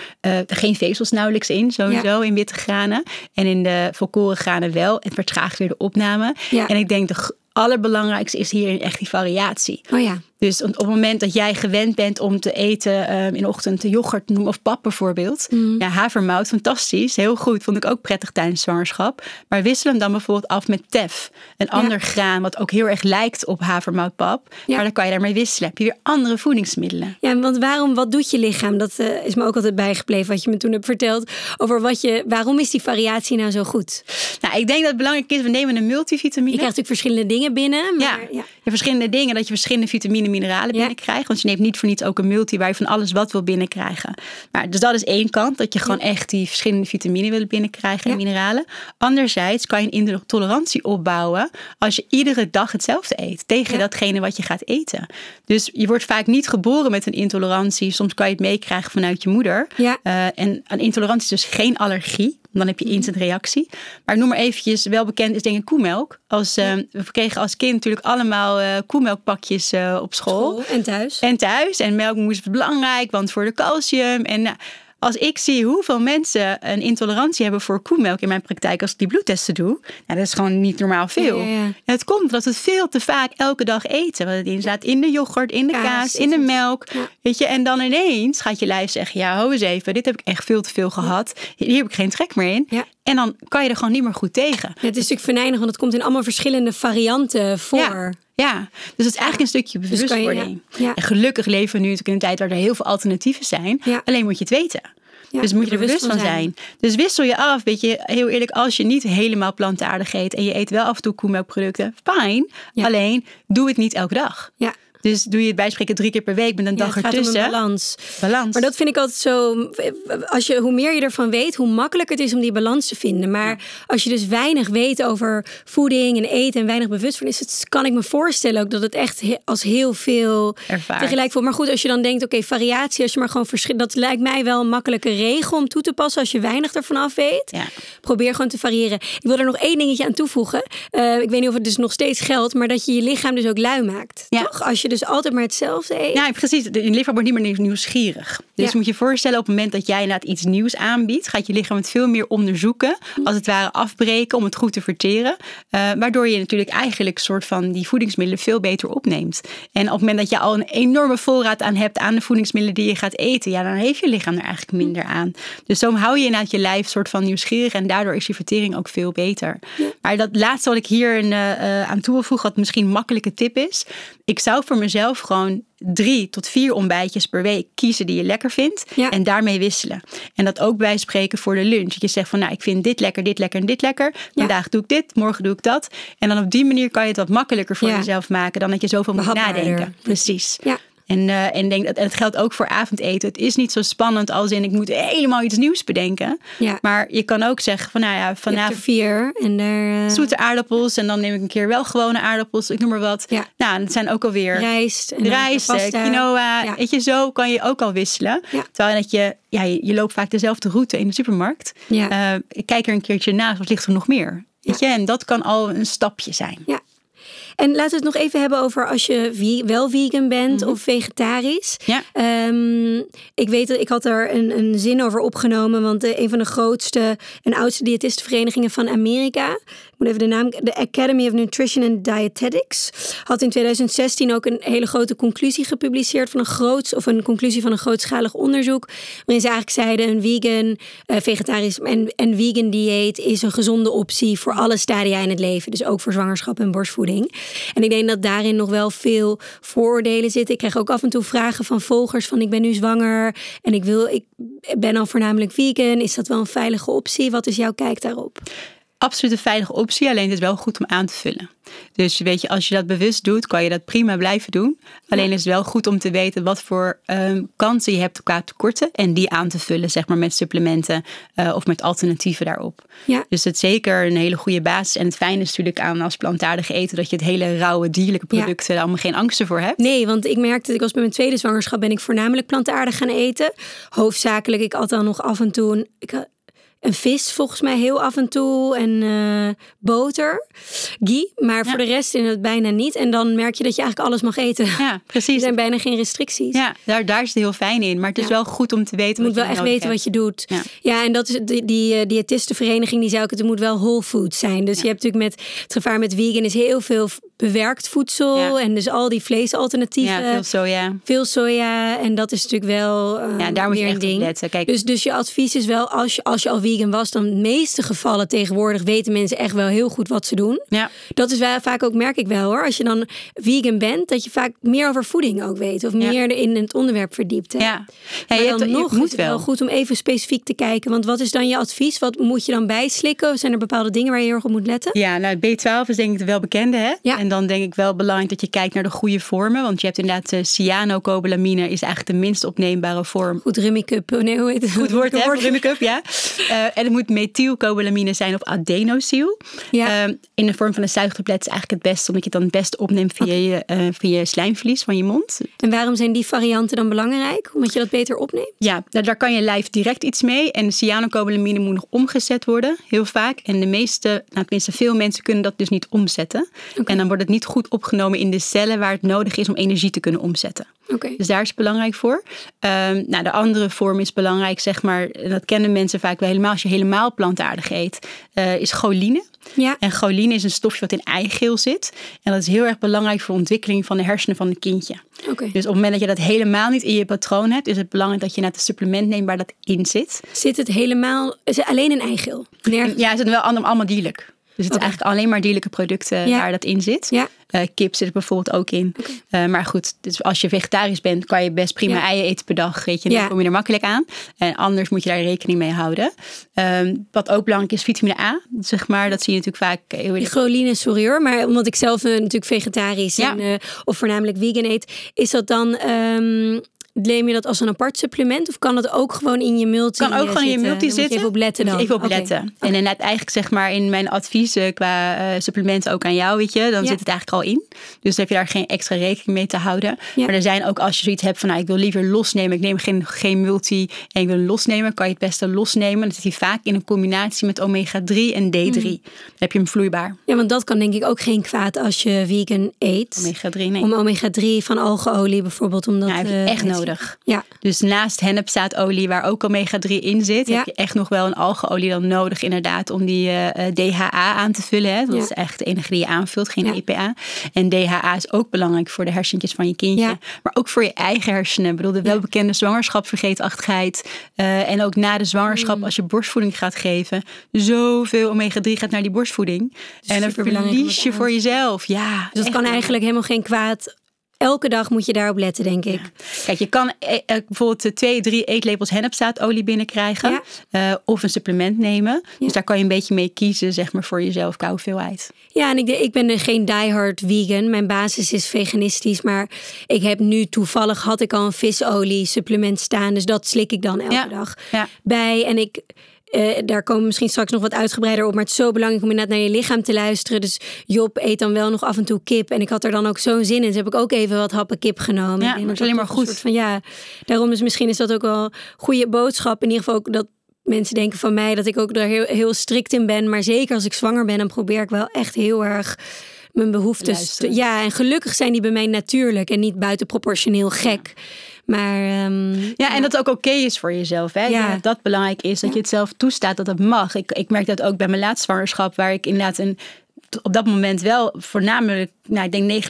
geen vezels nauwelijks in, sowieso in witte granen. En in de volkoren granen wel. Het vertraagt weer de opname. Ja. En ik denk de allerbelangrijkste is hierin echt die variatie. Oh ja. Dus op het moment dat jij gewend bent om te eten eh, in de ochtend de yoghurt noem of pap bijvoorbeeld. Mm. Ja, havermout, fantastisch. Heel goed. Vond ik ook prettig tijdens zwangerschap. Maar wissel hem dan bijvoorbeeld af met tef. Een ander graan wat ook heel erg lijkt op havermoutpap. Ja. Maar dan kan je daarmee wisselen. Heb je weer andere voedingsmiddelen. Ja, want waarom, wat doet je lichaam? Dat eh, is me ook altijd bijgebleven wat je me toen hebt verteld. Over wat je, waarom is die variatie nou zo goed? Nou, ik denk dat het belangrijk is, we nemen een multivitamine. Je krijgt natuurlijk verschillende dingen binnen. Maar, Ja, ja. verschillende dingen dat je verschillende vitamine mineralen Ja. binnenkrijgt. Want je neemt niet voor niets ook een multi waar je van alles wat wil binnenkrijgen. Maar, dus dat is één kant, dat je gewoon echt die verschillende vitamine wil binnenkrijgen en mineralen. Anderzijds kan je een intolerantie opbouwen als je iedere dag hetzelfde eet. Tegen datgene wat je gaat eten. Dus je wordt vaak niet geboren met een intolerantie. Soms kan je het meekrijgen vanuit je moeder. Ja. Eh, en een intolerantie is dus geen allergie. Dan heb je instant reactie. Maar noem maar eventjes, wel bekend is denk ik koemelk. Als, eh, we kregen als kind natuurlijk allemaal eh, koemelkpakjes eh, op school. School en thuis. En thuis. En melk moest belangrijk, want voor de calcium. En als ik zie hoeveel mensen een intolerantie hebben voor koemelk in mijn praktijk als ik die bloedtesten doe, nou, dat is gewoon niet normaal veel. Ja, het komt omdat we het veel te vaak elke dag eten. Want het in staat in de yoghurt, in de Kaas, kaas, in de melk. Ja. Weet je, en dan ineens gaat je lijf zeggen: Ja, hou eens even, dit heb ik echt veel te veel gehad. Hier heb ik geen trek meer in. En dan kan je er gewoon niet meer goed tegen. Ja, het is natuurlijk venijnig, want het komt in allemaal verschillende varianten voor. Ja, ja, dus het is eigenlijk een stukje Dus je- bewustwording. ja. En gelukkig leven we nu natuurlijk in een tijd waar er heel veel alternatieven zijn. Ja. Alleen moet je het weten. Ja, dus moet je er bewust van zijn. Dus wissel je af. Weet je, heel eerlijk, als je niet helemaal plantaardig eet en je eet wel af en toe koemelkproducten, fijn. Ja. Alleen doe het niet elke dag. Ja. Dus doe je het bijspreken drie keer per week met een Ja, dag het gaat om ertussen. een balans. Balans. Maar dat vind ik altijd zo. Als je, hoe meer je ervan weet, hoe makkelijker het is om die balans te vinden. Maar als je dus weinig weet over voeding en eten en weinig bewust van is, het, kan ik me voorstellen ook dat het echt als heel veel Ervaart. tegelijk voelt. Maar goed, als je dan denkt, oké, variatie, als je maar gewoon verschil. Dat lijkt mij wel een makkelijke regel om toe te passen als je weinig ervan af weet. Ja. Probeer gewoon te variëren. Ik wil er nog één dingetje aan toevoegen. Eh, ik weet niet of het dus nog steeds geldt, maar dat je je lichaam dus ook lui maakt. Ja. Toch? Als je dus altijd maar hetzelfde eet. Ja, precies. Je lichaam wordt niet meer nieuwsgierig. Dus Ja. moet je je voorstellen, op het moment dat jij inderdaad iets nieuws aanbiedt, gaat je lichaam het veel meer onderzoeken, als het ware afbreken om het goed te verteren. Eh, waardoor je natuurlijk eigenlijk soort van die voedingsmiddelen veel beter opneemt. En op het moment dat je al een enorme voorraad aan hebt aan de voedingsmiddelen die je gaat eten, ja, dan heeft je lichaam er eigenlijk minder aan. Dus zo hou je inderdaad je lijf soort van nieuwsgierig en daardoor is je vertering ook veel beter. Maar dat laatste wat ik hier een, eh, eh, aan toe wil voegen, wat misschien een makkelijke tip is. Ik zou voor mezelf gewoon drie tot vier ontbijtjes per week kiezen die je lekker vindt. Ja. En daarmee wisselen. En dat ook bij spreken voor de lunch. Dat je zegt van nou, ik vind dit lekker, dit lekker en dit lekker. Vandaag doe ik dit, morgen doe ik dat. En dan op die manier kan je het wat makkelijker voor jezelf maken dan dat je zoveel moet nadenken. Precies. Ja. En, eh, en, denk dat, en het geldt ook voor avondeten. Het is niet zo spannend als in ik moet helemaal iets nieuws bedenken. Ja. Maar je kan ook zeggen van nou ja, er vanavond vier en daar eh, zoete aardappels. En dan neem ik een keer wel gewone aardappels. Ik noem maar wat. Ja. Nou, dat zijn ook alweer rijst en dan rijst, eh, pasta. quinoa. Ja. Weet je, zo kan je ook al wisselen. Ja. Terwijl dat je, ja, je, je loopt vaak dezelfde route in de supermarkt. Ja. Eh, ik kijk er een keertje naast, wat ligt er nog meer? Weet je, en dat kan al een stapje zijn. Ja. En laten we het nog even hebben over als je wel vegan bent of vegetarisch. Mhm. Ja. Ehm, ik weet dat ik had daar een, een zin over opgenomen, want een van de grootste en oudste diëtistenverenigingen van Amerika, ik moet even de naam, de Academy of Nutrition and Dietetics, had in 2016 ook een hele grote conclusie gepubliceerd van een groot of een conclusie van een grootschalig onderzoek, waarin ze eigenlijk zeiden een vegan, eh, vegetarisch en, en vegan dieet is een gezonde optie voor alle stadia in het leven, dus ook voor zwangerschap en borstvoeding. En ik denk dat daarin nog wel veel vooroordelen zitten. Ik krijg ook af en toe vragen van volgers van ik ben nu zwanger en ik wil ik ben al voornamelijk vegan. Is dat wel een veilige optie? Wat is jouw kijk daarop? Absoluut een veilige optie, alleen het is wel goed om aan te vullen. Dus weet je, als je dat bewust doet, kan je dat prima blijven doen. Alleen is het wel goed om te weten wat voor um, kansen je hebt qua tekorten en die aan te vullen, zeg maar met supplementen uh, of met alternatieven daarop. Ja. Dus het is zeker een hele goede basis. En het fijne is natuurlijk aan als plantaardige eten dat je het hele rauwe dierlijke producten ja. allemaal geen angsten voor hebt. Nee, want ik merkte dat ik was bij mijn tweede zwangerschap ben ik voornamelijk plantaardig gaan eten. Hoofdzakelijk, ik at dan nog af en toe. ik, een vis volgens mij heel af en toe en uh, boter, ghee. Maar voor de rest in het bijna niet. En dan merk je dat je eigenlijk alles mag eten. Ja, precies. Er zijn bijna geen restricties. Ja, daar, daar is het heel fijn in. Maar het is wel goed om te weten je moet wat wel echt weten hebt. wat je doet. Ja. ja, en dat is die, die uh, diëtistenvereniging die zei ook, het moet wel whole food zijn. Dus je hebt natuurlijk met het gevaar met vegan is heel veel bewerkt voedsel. En dus al die vleesalternatieven. Ja, veel soja. Veel soja. En dat is natuurlijk wel uh, ja, daar moet je echt ding. Op letten. Kijk. Dus, dus je advies is wel, als je, als je al vegan was, dan in de meeste gevallen tegenwoordig weten mensen echt wel heel goed wat ze doen. Ja. Dat is wel vaak ook, merk ik wel hoor. Als je dan vegan bent, dat je vaak meer over voeding ook weet. Of meer in het onderwerp verdiept. Hè? Ja. ja je dan hebt, nog je moet wel wel. goed om even specifiek te kijken. Want wat is dan je advies? Wat moet je dan bijslikken? Zijn er bepaalde dingen waar je heel erg op moet letten? Ja, nou B12 is denk ik de welbekende. Hè? Ja. En dan denk ik wel belangrijk dat je kijkt naar de goede vormen. Want je hebt inderdaad uh, cyanocobalamine is eigenlijk de minst opneembare vorm. Goed, Rummikup. Nee, hoe heet het? Goed woord, hè? Ja. Uh, en het moet methylcobalamine zijn of adenosyl. Ja. Uh, in de vorm van een zuigtablet is eigenlijk het beste, omdat je het dan het beste opneemt via, je, uh, via je slijmvlies van je mond. En waarom zijn die varianten dan belangrijk? Omdat je dat beter opneemt? Ja, daar, daar kan je lijf direct iets mee. En cyanocobalamine moet nog omgezet worden, heel vaak. En de meeste, nou tenminste veel mensen kunnen dat dus niet omzetten. Okay. En dan wordt het niet goed opgenomen in de cellen waar het nodig is om energie te kunnen omzetten. Okay. Dus daar is het belangrijk voor. Um, nou, de andere vorm is belangrijk, zeg maar, dat kennen mensen vaak wel helemaal als je helemaal plantaardig eet, uh, is choline. Ja. En choline is een stofje wat in eigeel zit. En dat is heel erg belangrijk voor de ontwikkeling van de hersenen van een kindje. Okay. Dus op het moment dat je dat helemaal niet in je patroon hebt, is het belangrijk dat je naar het supplement neemt waar dat in zit. Zit het helemaal, is het alleen in eigeel? Nergens. Ja, het is wel allemaal dierlijk. Dus het okay. is eigenlijk alleen maar dierlijke producten ja. waar dat in zit. Ja. Uh, kip zit er bijvoorbeeld ook in. Okay. Uh, maar goed, dus als je vegetarisch bent, kan je best prima Ja. eieren eten per dag. Weet je, dan kom je er makkelijk aan. En anders moet je daar rekening mee houden. Um, wat ook belangrijk is, vitamine A. Zeg maar, dat zie je natuurlijk vaak heel Die choline, sorry hoor, maar omdat ik zelf uh, natuurlijk vegetarisch en, of voornamelijk vegan eet, is dat dan. Um, Neem je dat als een apart supplement of kan dat ook gewoon in je multi kan ook gewoon in je multi zitten. je even op letten dan. Even op letten. En inderdaad eigenlijk zeg maar in mijn adviezen qua uh, supplementen ook aan jou, weet je, dan Ja. zit het eigenlijk al in. Dus dan heb je daar geen extra rekening mee te houden. Ja. Maar er zijn ook als je zoiets hebt van nou, ik wil liever losnemen, ik neem geen, geen multi en ik wil losnemen, kan je het beste losnemen. Dan zit hij vaak in een combinatie met omega 3 en D3. Mm. Dan heb je hem vloeibaar. Ja, want dat kan denk ik ook geen kwaad als je vegan eet. Omega 3, nee. Om omega 3 van algeolie bijvoorbeeld, omdat Ja, heb je eh, echt nodig. Ja, Dus naast hennepzaadolie, waar ook omega 3 in zit, Ja. heb je echt nog wel een algeolie dan nodig, inderdaad, om die eh, eh, DHA aan te vullen. Hè? Dat Ja. is echt de enige die je aanvult, geen. EPA. En DHA is ook belangrijk voor de hersentjes van je kindje, maar ook voor je eigen hersenen. Ik bedoel, de welbekende zwangerschapsvergeetachtigheid. eh en ook na de zwangerschap, Mm. als je borstvoeding gaat geven, zoveel omega 3 gaat naar die borstvoeding. en dan verlies je voor jezelf. Ja, dus dat kan eigenlijk helemaal geen kwaad. Elke dag moet je daarop letten, denk ik. Kijk, je kan eh, eh, bijvoorbeeld twee, drie eetlepels hennepzaadolie binnenkrijgen. Ja. eh, of een supplement nemen. Ja. Dus daar kan je een beetje mee kiezen, zeg maar, voor jezelf qua hoeveelheid. Ja, en ik, ik ben geen diehard vegan. Mijn basis is veganistisch. Maar ik heb nu toevallig had ik al een visolie supplement staan. Dus dat slik ik dan elke dag Ja. bij. En ik. Eh, daar komen we misschien straks nog wat uitgebreider op. Maar het is zo belangrijk om inderdaad naar je lichaam te luisteren. Dus Job eet dan wel nog af en toe kip. En ik had er dan ook zo'n zin in. Dus heb ik ook even wat happen kip genomen. Ja, maar het is alleen maar goed. Van, ja, daarom is misschien is dat ook wel goede boodschap. In ieder geval ook dat mensen denken van mij dat ik ook daar heel, heel strikt in ben. Maar zeker als ik zwanger ben, dan probeer ik wel echt heel erg mijn behoeftes. Te, ja, en gelukkig zijn die bij mij natuurlijk en niet buitenproportioneel gek. Maar ehm, Ja, en dat het ook oké is voor jezelf. Hè? Ja. Dat dat belangrijk is, dat je het zelf toestaat dat het mag. Ik, ik merk dat ook bij mijn laatste zwangerschap, waar ik inderdaad een op dat moment wel voornamelijk, nou, ik denk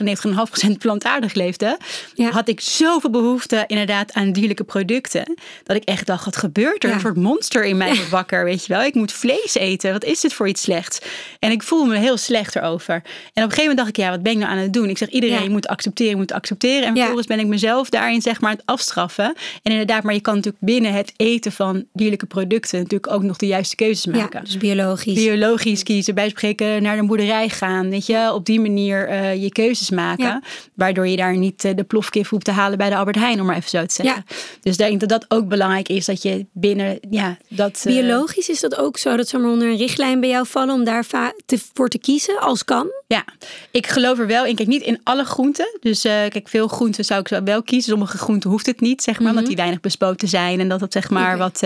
99,5% plantaardig leefde, Ja. had ik zoveel behoefte inderdaad aan dierlijke producten. Dat ik echt dacht, wat gebeurt er? Ja. Een soort monster in mij wakker, weet je wel. Ik moet vlees eten. Wat is dit voor iets slechts? En ik voel me heel slecht erover. En op een gegeven moment dacht ik, ja, wat ben ik nou aan het doen? Ik zeg, iedereen je moet accepteren, je moet accepteren. En vervolgens ben ik mezelf daarin zeg maar aan het afstraffen. En inderdaad, maar je kan natuurlijk binnen het eten van dierlijke producten natuurlijk ook nog de juiste keuzes maken. dus biologisch. Biologisch kiezen, bij spreken naar de boerderij gaan. Weet je, op die manier eh, je keuzes maken. Ja. Waardoor je daar niet eh, de plofkip hoeft te halen bij de Albert Heijn, om maar even zo te zeggen. Dus ik denk dat dat ook belangrijk is, dat je binnen, ja, dat... eh, Biologisch is dat ook zo dat ze maar onder een richtlijn bij jou vallen om daar te, voor te kiezen als kan? Ja, ik geloof er wel in. Kijk, niet in alle groenten. Dus kijk, veel groenten zou ik zo wel kiezen. Sommige groenten hoeft het niet, zeg maar. Omdat die weinig bespoten zijn. En dat het, zeg maar, Mhm. Wat...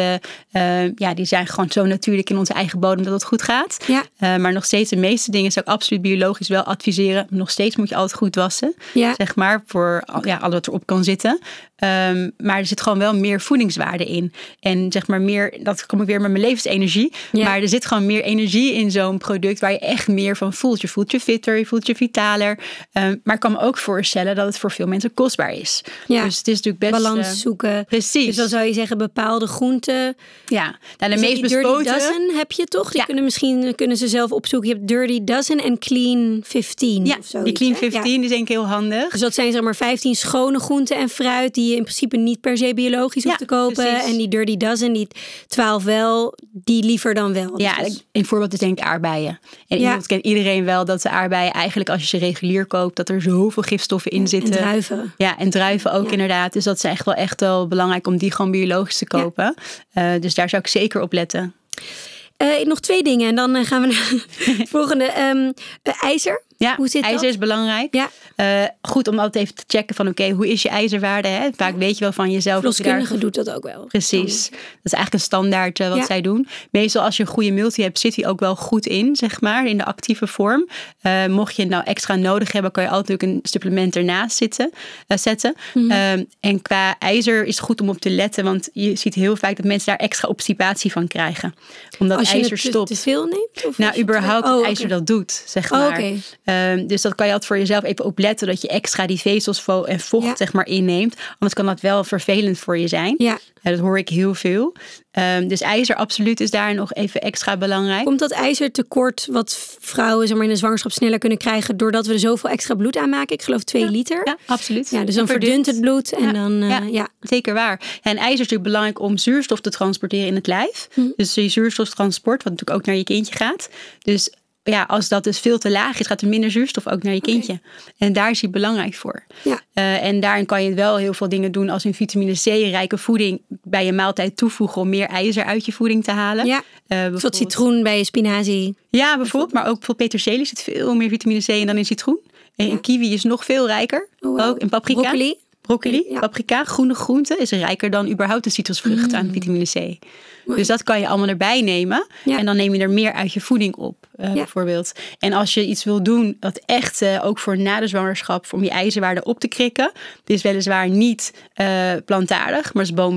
ja, die zijn gewoon zo natuurlijk in onze eigen bodem dat het goed gaat. Ja. Maar nog steeds de meeste dingen zou ik absoluut biologisch wel adviseren. Nog steeds moet je altijd goed wassen. Ja. Zeg maar, voor ja, alles wat erop kan zitten. Ehm, maar er zit gewoon wel meer voedingswaarde in. En zeg maar meer, dat kom ik weer met mijn levensenergie. Ja. Maar er zit gewoon meer energie in zo'n product waar je echt meer van voelt. Je voelt je fitter, je voelt je vitaler. Ehm, maar ik kan me ook voorstellen dat het voor veel mensen kostbaar is. Ja. Dus het is natuurlijk best... Balans eh, zoeken. precies. Dus dan zou je zeggen bepaalde groenten. ja, nou, de meest die Dirty bespoten... Dozen heb je toch? Die Ja. kunnen misschien kunnen ze zelf opzoeken. Je hebt Dirty Dozen en Clean 15 Ja, of zoiets, die Clean hè? Ja. 15 is denk ik heel handig. Dus dat zijn zeg maar 15 schone groenten en fruit die je in principe niet per se biologisch hoeft Ja, te kopen. precies. En die Dirty Dozen, die 12 wel, die liever dan wel. Ja, Dus- een voorbeeld is denk ik aardbeien. En Ja. iemand kent iedereen wel dat de aardbeien eigenlijk als je ze regulier koopt, dat er zoveel gifstoffen in en zitten. druiven. Ja, en druiven ook Ja. inderdaad. Dus dat is echt wel echt wel belangrijk om die gewoon biologisch te kopen. Eh, dus daar zou ik zeker op letten. Eh, nog twee dingen en dan eh, gaan we naar het volgende. Ehm, eh, ijzer. Ja, Hoe zit ijzer dat? is belangrijk. Ja. Eh, goed om altijd even te checken van oké, hoe is je ijzerwaarde? Hè? Vaak weet je wel van jezelf. je Verloskundige doet dat ook wel. Precies. Dat is eigenlijk een standaard eh, wat zij doen. Meestal als je een goede multi hebt, zit die ook wel goed in, zeg maar, in de actieve vorm. Eh, mocht je het nou extra nodig hebben, kan je altijd ook een supplement ernaast zitten, zetten. Mhm. Ehm, en qua ijzer is het goed om op te letten, want je ziet heel vaak dat mensen daar extra obstipatie van krijgen. Omdat Als je ijzer het te, stopt. te veel neemt? Of Nou, überhaupt Oh, oké. ijzer dat doet, zeg Oh, maar. Ehm, dus dat kan je altijd voor jezelf even opletten, dat je extra die vezels vo- en vocht Ja. zeg maar inneemt. Anders kan dat wel vervelend voor je zijn. Ja. Dat hoor ik heel veel. Ehm, dus ijzer absoluut is daar nog even extra belangrijk. Komt dat ijzertekort wat vrouwen zeg maar, in de zwangerschap sneller kunnen krijgen doordat we er zoveel extra bloed aanmaken? Ik geloof 2 liter. Ja, absoluut. Ja, dus dan verdunt het bloed en Ja, dan eh, ja. Zeker waar. En ijzer is natuurlijk belangrijk om zuurstof te transporteren in het lijf. Hm. Dus die zuurstoftransport, wat natuurlijk ook naar je kindje gaat. Dus ja, als dat dus veel te laag is, gaat er minder zuurstof ook naar je kindje. En daar is hij belangrijk voor. Ja. Eh, en daarin kan je wel heel veel dingen doen als in vitamine C rijke voeding bij je maaltijd toevoegen om meer ijzer uit je voeding te halen. Ja. Eh, citroen bij je spinazie. Ja, bijvoorbeeld. Maar ook bijvoorbeeld peterselie zit veel meer vitamine C in dan in citroen. En kiwi is nog veel rijker. Oh, wow. Ook in paprika. Broccoli. Broccoli, Ja. paprika, groene groenten is rijker dan überhaupt de citrusvrucht aan vitamine C. Dus dat kan je allemaal erbij nemen. Mm. Ja. En dan neem je er meer uit je voeding op, eh, bijvoorbeeld. En als je iets wil doen, dat echt eh, ook voor na de zwangerschap, om je ijzerwaarde op te krikken. Dit is weliswaar niet eh, plantaardig, maar is bone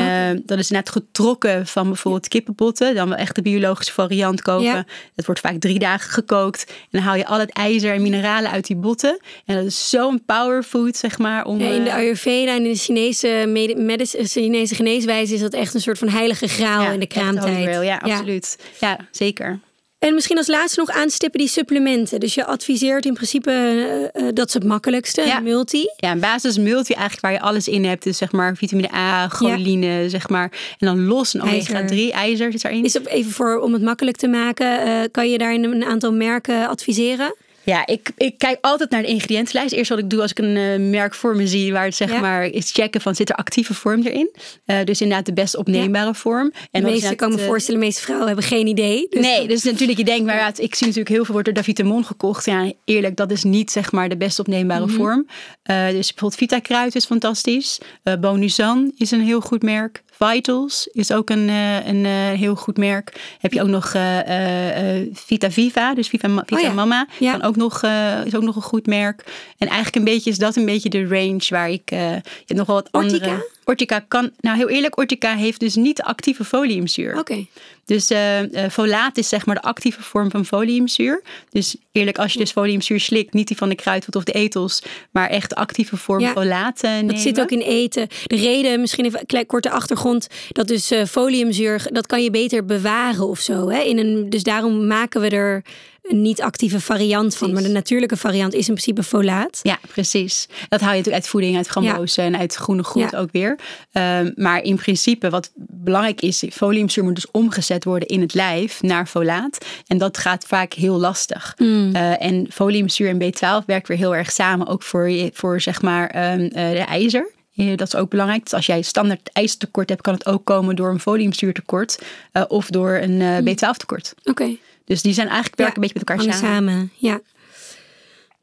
broth. Eh, dat is net getrokken van bijvoorbeeld kippenbotten. Dan wel echt de biologische variant kopen. Ja. Het wordt vaak drie dagen gekookt. En dan haal je al het ijzer en mineralen uit die botten. En dat is zo'n powerfood, zeg maar. Om, Ja, in de eh, Ayurveda en in de Chinese, medici- Chinese geneeswijze is dat echt een soort van heilige graal ja, in de kraamtijd. Ja, absoluut. Ja, zeker. En misschien als laatste nog aanstippen die supplementen. Dus je adviseert in principe, eh, eh, dat is het makkelijkste, Ja. een multi. Ja, een basis multi eigenlijk waar je alles in hebt. Dus zeg maar vitamine A, choline, zeg maar. En dan los een omega 3 ijzer zit erin. Is dat even voor om het makkelijk te maken, eh, kan je daarin een aantal merken adviseren? Ja, ik, ik kijk altijd naar de ingrediëntenlijst. Eerst wat ik doe als ik een eh, merk voor me zie, waar het zeg Ja. maar is checken van zit er actieve vorm erin. Eh, dus inderdaad de best opneembare vorm. En De meeste kan me eh, voorstellen, de meeste vrouwen hebben geen idee. Dus Nee, dus natuurlijk, je denkt, maar ja, ik zie natuurlijk heel veel wordt er Davitamon gekocht. Ja, eerlijk, dat is niet zeg maar de best opneembare Mhm. vorm. Dus bijvoorbeeld Vita Kruid is fantastisch. Bonusan is een heel goed merk. Vitals is ook een, eh, een eh, heel goed merk. Heb je ook nog eh, Vita Viva, dus Viva, Vita Oh ja. Mama. Ja. Kan ook nog, is ook nog een goed merk. En eigenlijk een beetje is dat een beetje de range waar ik... je hebt nog wel wat Ortica? andere... Ortica kan, nou heel eerlijk, Ortica heeft dus niet de actieve foliumzuur. Oké. Dus uh, uh, folaat is zeg maar de actieve vorm van foliumzuur. Dus eerlijk, als je dus foliumzuur slikt, niet die van de kruidvat of de etels, maar echt de actieve vorm ja, folaat uh, nemen. Dat zit ook in eten. De reden, misschien even een korte achtergrond, dat dus foliumzuur, dat kan je beter bewaren of zo. Hè? In een, dus daarom maken we er niet-actieve variant van. Maar de natuurlijke variant is in principe folaat. Ja, precies. Dat haal je natuurlijk uit voeding, uit frambozen en uit groene groenten ook weer. Um, maar in principe, wat belangrijk is, foliumzuur moet dus omgezet worden in het lijf naar folaat. En dat gaat vaak heel lastig. Mm. Uh, en foliumzuur en B12 werkt weer heel erg samen, ook voor, voor zeg maar um, uh, de ijzer. Dat is ook belangrijk. Dus als jij standaard ijzertekort hebt, kan het ook komen door een foliumzuurtekort uh, of door een uh, B12 tekort. Dus die zijn eigenlijk werken een beetje met elkaar samen. samen. Ja.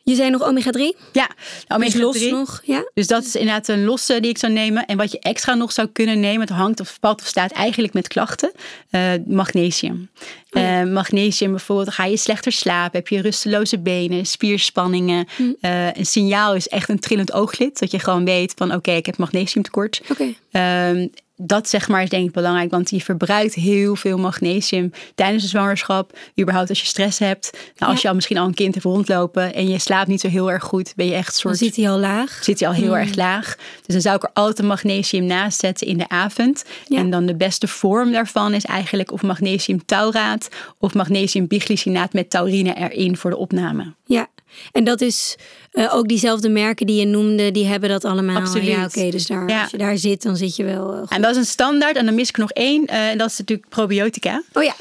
Je zei nog omega-3? Ja, omega-3. los nog, ja. Dus dat is inderdaad een losse die ik zou nemen. En wat je extra nog zou kunnen nemen, het hangt of valt of staat eigenlijk met klachten. Uh, magnesium. Oh ja. uh, magnesium bijvoorbeeld, ga je slechter slapen, heb je rusteloze benen, spierspanningen. Hm. Uh, een signaal is echt een trillend ooglid, dat je gewoon weet van oké, ik heb magnesiumtekort. Oké. Okay. Dat zeg maar is denk ik belangrijk, want je verbruikt heel veel magnesium tijdens de zwangerschap. Überhaupt als je stress hebt. Nou, als je al misschien al een kind hebt rondlopen en je slaapt niet zo heel erg goed, ben je echt soort... Dan zit hij al laag. Zit hij al heel erg laag. Dus dan zou ik er altijd magnesium naast zetten in de avond. En dan de beste vorm daarvan is eigenlijk of magnesium tauraat of magnesium biglycinaat met taurine erin voor de opname. Ja, en dat is uh, ook diezelfde merken die je noemde, die hebben dat allemaal. Absoluut. Ja, oké. dus daar, ja. als je daar zit, dan zit je wel. Uh, en dat is een standaard. En dan mis ik nog één. Uh, en dat is natuurlijk probiotica. Oh ja.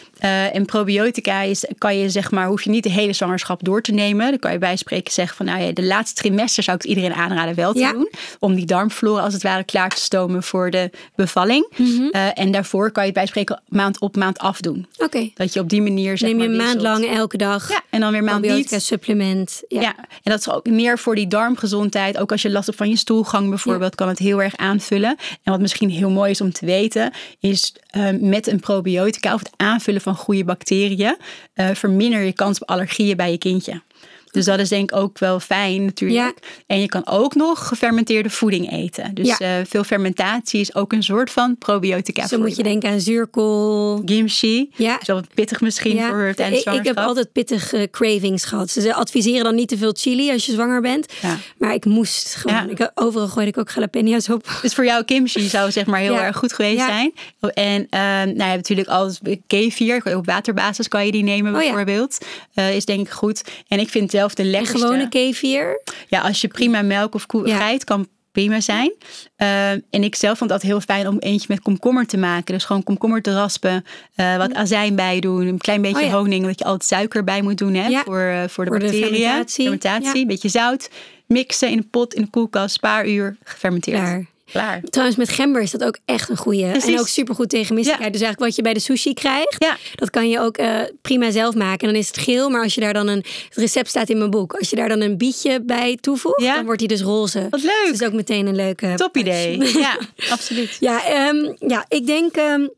en probiotica is, kan je zeg maar, hoef je niet de hele zwangerschap door te nemen. Dan kan je bij spreken zeggen van, nou ja, de laatste trimester zou ik het iedereen aanraden wel te ja. doen. Om die darmflora als het ware klaar te stomen voor de bevalling. Mm -hmm. en daarvoor kan je bij spreken maand op maand afdoen. Oké. Okay. Dat je op die manier zeg Neem je maar, een maand lang elke dag. Ja, en dan weer maand probiotica niet. supplement. Ja. ja. en dat is ook meer voor die darmgezondheid. Ook als je last hebt van je stoelgang bijvoorbeeld, ja. kan het heel erg aanvullen. En wat misschien heel mooi is om te weten, is uh, met een probiotica of het aanvullen van goede bacteriën, uh, verminder je kans op allergieën bij je kindje. Dus dat is denk ik ook wel fijn natuurlijk. Ja. En je kan ook nog gefermenteerde voeding eten. Dus ja. uh, veel fermentatie is ook een soort van probiotica. Zo moet je denken aan zuurkool. Kimchi. Ja. Zo wat pittig misschien ja. voor tijdens ik, ik heb altijd pittige cravings gehad. Ze adviseren dan niet te veel chili als je zwanger bent. Maar ik moest gewoon. Ik, overal gooide ik ook jalapeno's op. Dus voor jou kimchi zou zeg maar heel erg goed geweest zijn. En uh, nou ja, natuurlijk als kefir. Op waterbasis kan je die nemen bijvoorbeeld. Oh, uh, is denk ik goed. En ik vind zelf de lekkerste. En gewone kefir? Ja, als je prima melk of koe ja. kan prima zijn. Uh, en ik zelf vond dat heel fijn om eentje met komkommer te maken. Dus gewoon komkommer te raspen, uh, wat azijn bij doen, een klein beetje oh, ja. honing, dat je altijd suiker bij moet doen hè, ja. voor, uh, voor de voor bacteriën. De fermentatie. fermentatie. Een beetje zout, mixen in een pot in de koelkast, paar uur gefermenteerd. Klaar. Klaar. Trouwens, met gember is dat ook echt een goeie. En ook supergoed tegen misselijkheid. Ja. Dus eigenlijk wat je bij de sushi krijgt, ja. dat kan je ook uh, prima zelf maken. En dan is het geel, maar als je daar dan een... Het recept staat in mijn boek. Als je daar dan een bietje bij toevoegt, ja. dan wordt hij dus roze. Wat leuk. Dus dat is ook meteen een leuke... Top idee. Ja, absoluut. Ja, um, ja, ik denk... Um,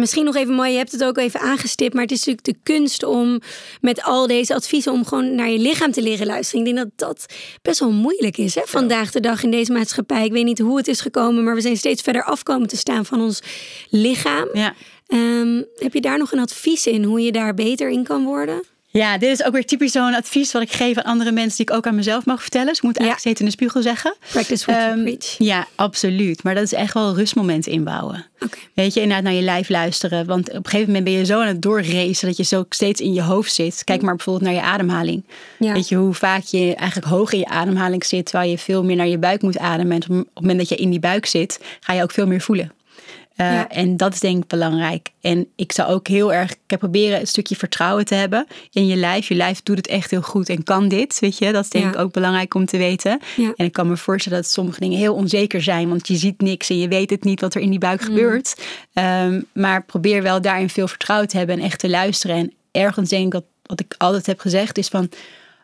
Misschien nog even mooi, je hebt het ook even aangestipt, maar het is natuurlijk de kunst om met al deze adviezen om gewoon naar je lichaam te leren luisteren. Ik denk dat dat best wel moeilijk is hè? vandaag de dag in deze maatschappij. Ik weet niet hoe het is gekomen, maar we zijn steeds verder afkomen te staan van ons lichaam. Ja. Um, heb je daar nog een advies in hoe je daar beter in kan worden? Ja, dit is ook weer typisch zo'n advies wat ik geef aan andere mensen die ik ook aan mezelf mag vertellen. Dus ik moet eigenlijk steeds in de spiegel zeggen. Practice what um, you preach. Ja, absoluut. Maar dat is echt wel rustmomenten inbouwen. Okay. Weet je, inderdaad naar je lijf luisteren. Want op een gegeven moment ben je zo aan het doorracen dat je zo steeds in je hoofd zit. Kijk maar bijvoorbeeld naar je ademhaling. Ja. Weet je hoe vaak je eigenlijk hoog in je ademhaling zit, terwijl je veel meer naar je buik moet ademen. En op het moment dat je in die buik zit, ga je ook veel meer voelen. Uh, ja. En dat is denk ik belangrijk. En ik zou ook heel erg ik heb proberen een stukje vertrouwen te hebben in je lijf. Je lijf doet het echt heel goed en kan dit, weet je. Dat is denk ja. ik ook belangrijk om te weten. Ja. En ik kan me voorstellen dat sommige dingen heel onzeker zijn, want je ziet niks en je weet het niet wat er in die buik mm. gebeurt. Um, maar probeer wel daarin veel vertrouwen te hebben en echt te luisteren. En ergens denk ik dat wat ik altijd heb gezegd is van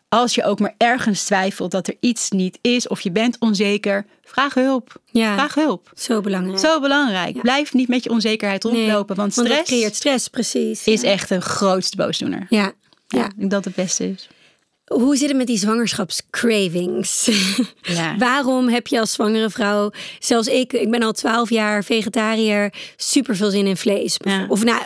als je ook maar ergens twijfelt dat er iets niet is of je bent onzeker, vraag hulp. Ja, vraag hulp. Zo belangrijk. Zo belangrijk. Ja. Blijf niet met je onzekerheid rondlopen, nee, want stress want creëert stress, precies. Is ja. echt een grootste boosdoener. Ja. ja. ik denk dat het beste is. Hoe zit het met die zwangerschapscravings? Ja. Waarom heb je als zwangere vrouw, zelfs ik, ik ben al twaalf jaar vegetariër, super veel zin in vlees? Ja. Of nou,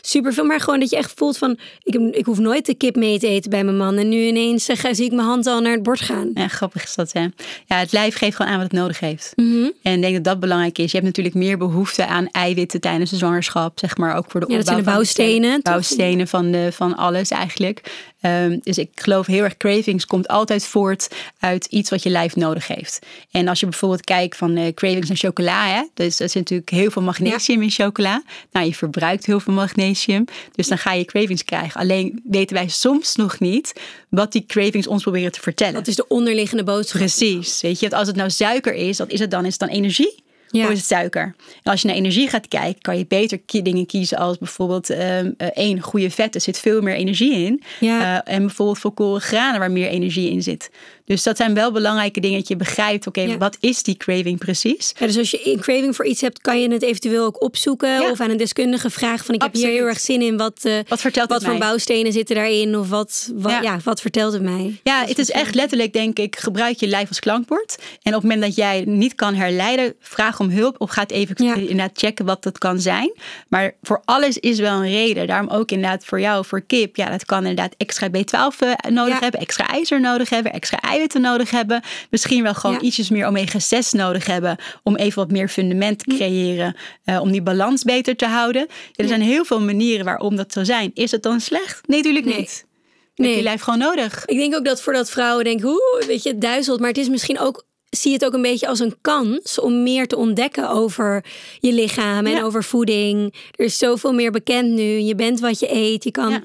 super veel, maar gewoon dat je echt voelt van, ik, ik hoef nooit de kip mee te eten bij mijn man. En nu ineens uh, zie ik mijn hand al naar het bord gaan. Ja, grappig is dat, hè? Ja, het lijf geeft gewoon aan wat het nodig heeft. Mhm. En ik denk dat dat belangrijk is. Je hebt natuurlijk meer behoefte aan eiwitten tijdens de zwangerschap, zeg maar, ook voor de Ja, dat opbouw zijn de van bouwstenen, toch? bouwstenen van, de, van alles eigenlijk. Ehm, dus ik geloof heel erg, cravings komt altijd voort uit iets wat je lijf nodig heeft. En als je bijvoorbeeld kijkt van eh, cravings naar chocola, hè, dus er zit natuurlijk heel veel magnesium in chocola. Nou, je verbruikt heel veel magnesium, dus dan ga je cravings krijgen. Alleen weten wij soms nog niet wat die cravings ons proberen te vertellen. Dat is de onderliggende boodschap. Precies, weet je, als het nou suiker is, wat is het dan? Is het dan energie? Ja. Of is het suiker? En als je naar energie gaat kijken, kan je beter dingen kiezen als bijvoorbeeld ehm, eh, één goede vet. Er zit veel meer energie in. Ja. Eh, en bijvoorbeeld volkoren granen waar meer energie in zit. Dus dat zijn wel belangrijke dingen dat je begrijpt. Oké, Ja. wat is die craving precies? Ja, dus als je een craving voor iets hebt, kan je het eventueel ook opzoeken. Ja. Of aan een deskundige vragen van ik heb hier heel erg zin in. Wat, eh, Wat vertelt wat voor mij? bouwstenen zitten daarin? Of wat, wat, ja. Wat vertelt het mij? Ja, het is echt letterlijk, denk ik, gebruik je lijf als klankbord. En op het moment dat jij niet kan herleiden, vraag om hulp of ga het even inderdaad checken wat dat kan zijn. Maar voor alles is wel een reden. Daarom ook inderdaad voor jou, voor kip. Ja, dat kan inderdaad extra B12 eh, nodig hebben, extra ijzer nodig hebben, extra eiwitten nodig hebben. Misschien wel gewoon Ja. ietsjes meer omega-6 nodig hebben om even wat meer fundament te creëren. eh, om die balans beter te houden. Ja, er zijn heel veel manieren waarom dat zou zijn. Is het dan slecht? Nee, natuurlijk Nee. niet. Heb Nee. je lijf gewoon nodig. Ik denk ook dat voordat vrouwen denken, hoe, weet je, het duizelt. Maar het is misschien ook, zie het ook een beetje als een kans om meer te ontdekken over je lichaam en Ja. over voeding. Er is zoveel meer bekend nu. Je bent wat je eet. Je kan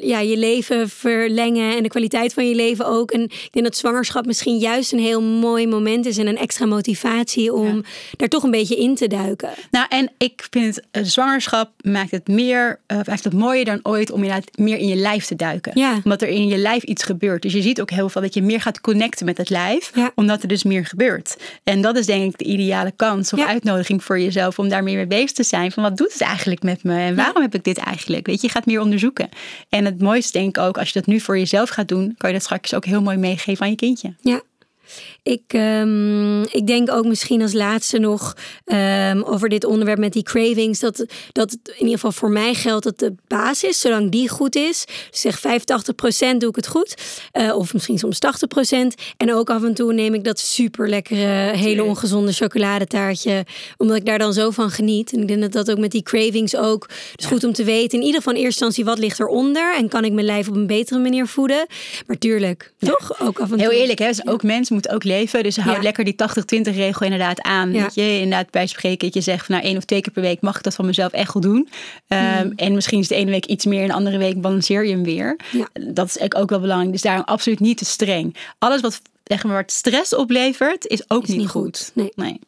Ja. je leven verlengen en de kwaliteit van je leven ook. En ik denk dat zwangerschap misschien juist een heel mooi moment is en een extra motivatie om daar toch een beetje in te duiken. Nou, en ik vind het, eh, zwangerschap maakt het meer, maakt het mooier dan ooit om inderdaad meer in je lijf te duiken. Ja. Omdat er in je lijf iets gebeurt. Dus je ziet ook heel veel dat je meer gaat connecten met het lijf, omdat er dus meer gebeurt. En dat is denk ik de ideale kans of Ja. uitnodiging voor jezelf om daar meer mee bezig te zijn. Van wat doet het eigenlijk met me en waarom heb ik dit eigenlijk? Weet je, je gaat meer onderzoeken. En het mooiste denk ik ook, als je dat nu voor jezelf gaat doen, kan je dat straks ook heel mooi meegeven aan je kindje. Ja. Ik, ehm, ik denk ook misschien als laatste nog ehm, over dit onderwerp met die cravings. Dat, dat in ieder geval voor mij geldt dat de basis, zolang die goed is. Dus zeg 85% doe ik het goed. eh, of misschien soms 80%. En ook af en toe neem ik dat super lekkere, hele ongezonde chocoladetaartje. Omdat ik daar dan zo van geniet. En ik denk dat dat ook met die cravings ook. Dus goed om te weten. In ieder geval in eerste instantie wat ligt eronder. En kan ik mijn lijf op een betere manier voeden. Maar tuurlijk, toch? Ook af en toe. Heel eerlijk, hè? Dus ook mensen moeten ook leven. Dus houd Ja. lekker die 80-20 regel inderdaad aan. Ja. Weet je, inderdaad bij spreken dat je zegt van nou één of twee keer per week mag ik dat van mezelf echt goed doen. Ehm, Mm. En misschien is de ene week iets meer en de andere week balanceer je hem weer. Ja. Dat is eigenlijk ook wel belangrijk. Dus daarom absoluut niet te streng. Alles wat zeg maar, wat stress oplevert, is ook Is niet, niet goed. goed. Nee. nee.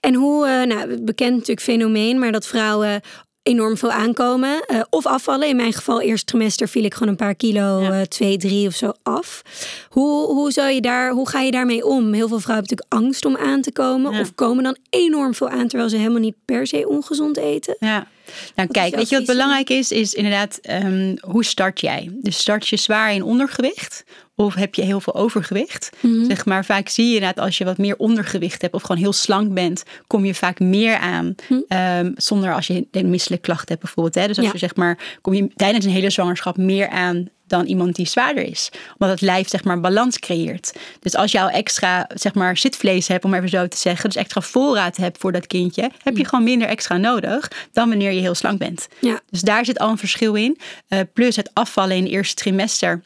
En hoe, eh, nou, bekend natuurlijk fenomeen, maar dat vrouwen enorm veel aankomen eh, of afvallen. In mijn geval, eerst trimester viel ik gewoon een paar kilo, Ja. eh, twee, drie of zo af. Hoe, hoe, zou je daar, hoe ga je daarmee om? Heel veel vrouwen hebben natuurlijk angst om aan te komen. Ja. Of komen dan enorm veel aan terwijl ze helemaal niet per se ongezond eten. Ja. Nou, kijk, weet je wat belangrijk is? Is inderdaad, ehm, hoe start jij? Dus start je zwaar in ondergewicht? Of heb je heel veel overgewicht? Mhm. Zeg maar, vaak zie je inderdaad als je wat meer ondergewicht hebt of gewoon heel slank bent, kom je vaak meer aan. ehm, zonder als je een misselijke klacht hebt bijvoorbeeld. Hè? Dus als Mhm. Ja. je zeg maar, kom je tijdens een hele zwangerschap meer aan dan iemand die zwaarder is. Omdat het lijf zeg maar balans creëert. Dus als je al extra zeg maar zitvlees hebt, om even zo te zeggen, dus extra voorraad hebt voor dat kindje, heb je gewoon minder extra nodig dan wanneer je heel slank bent. Ja. Dus daar zit al een verschil in. Eh, plus het afvallen in het eerste trimester.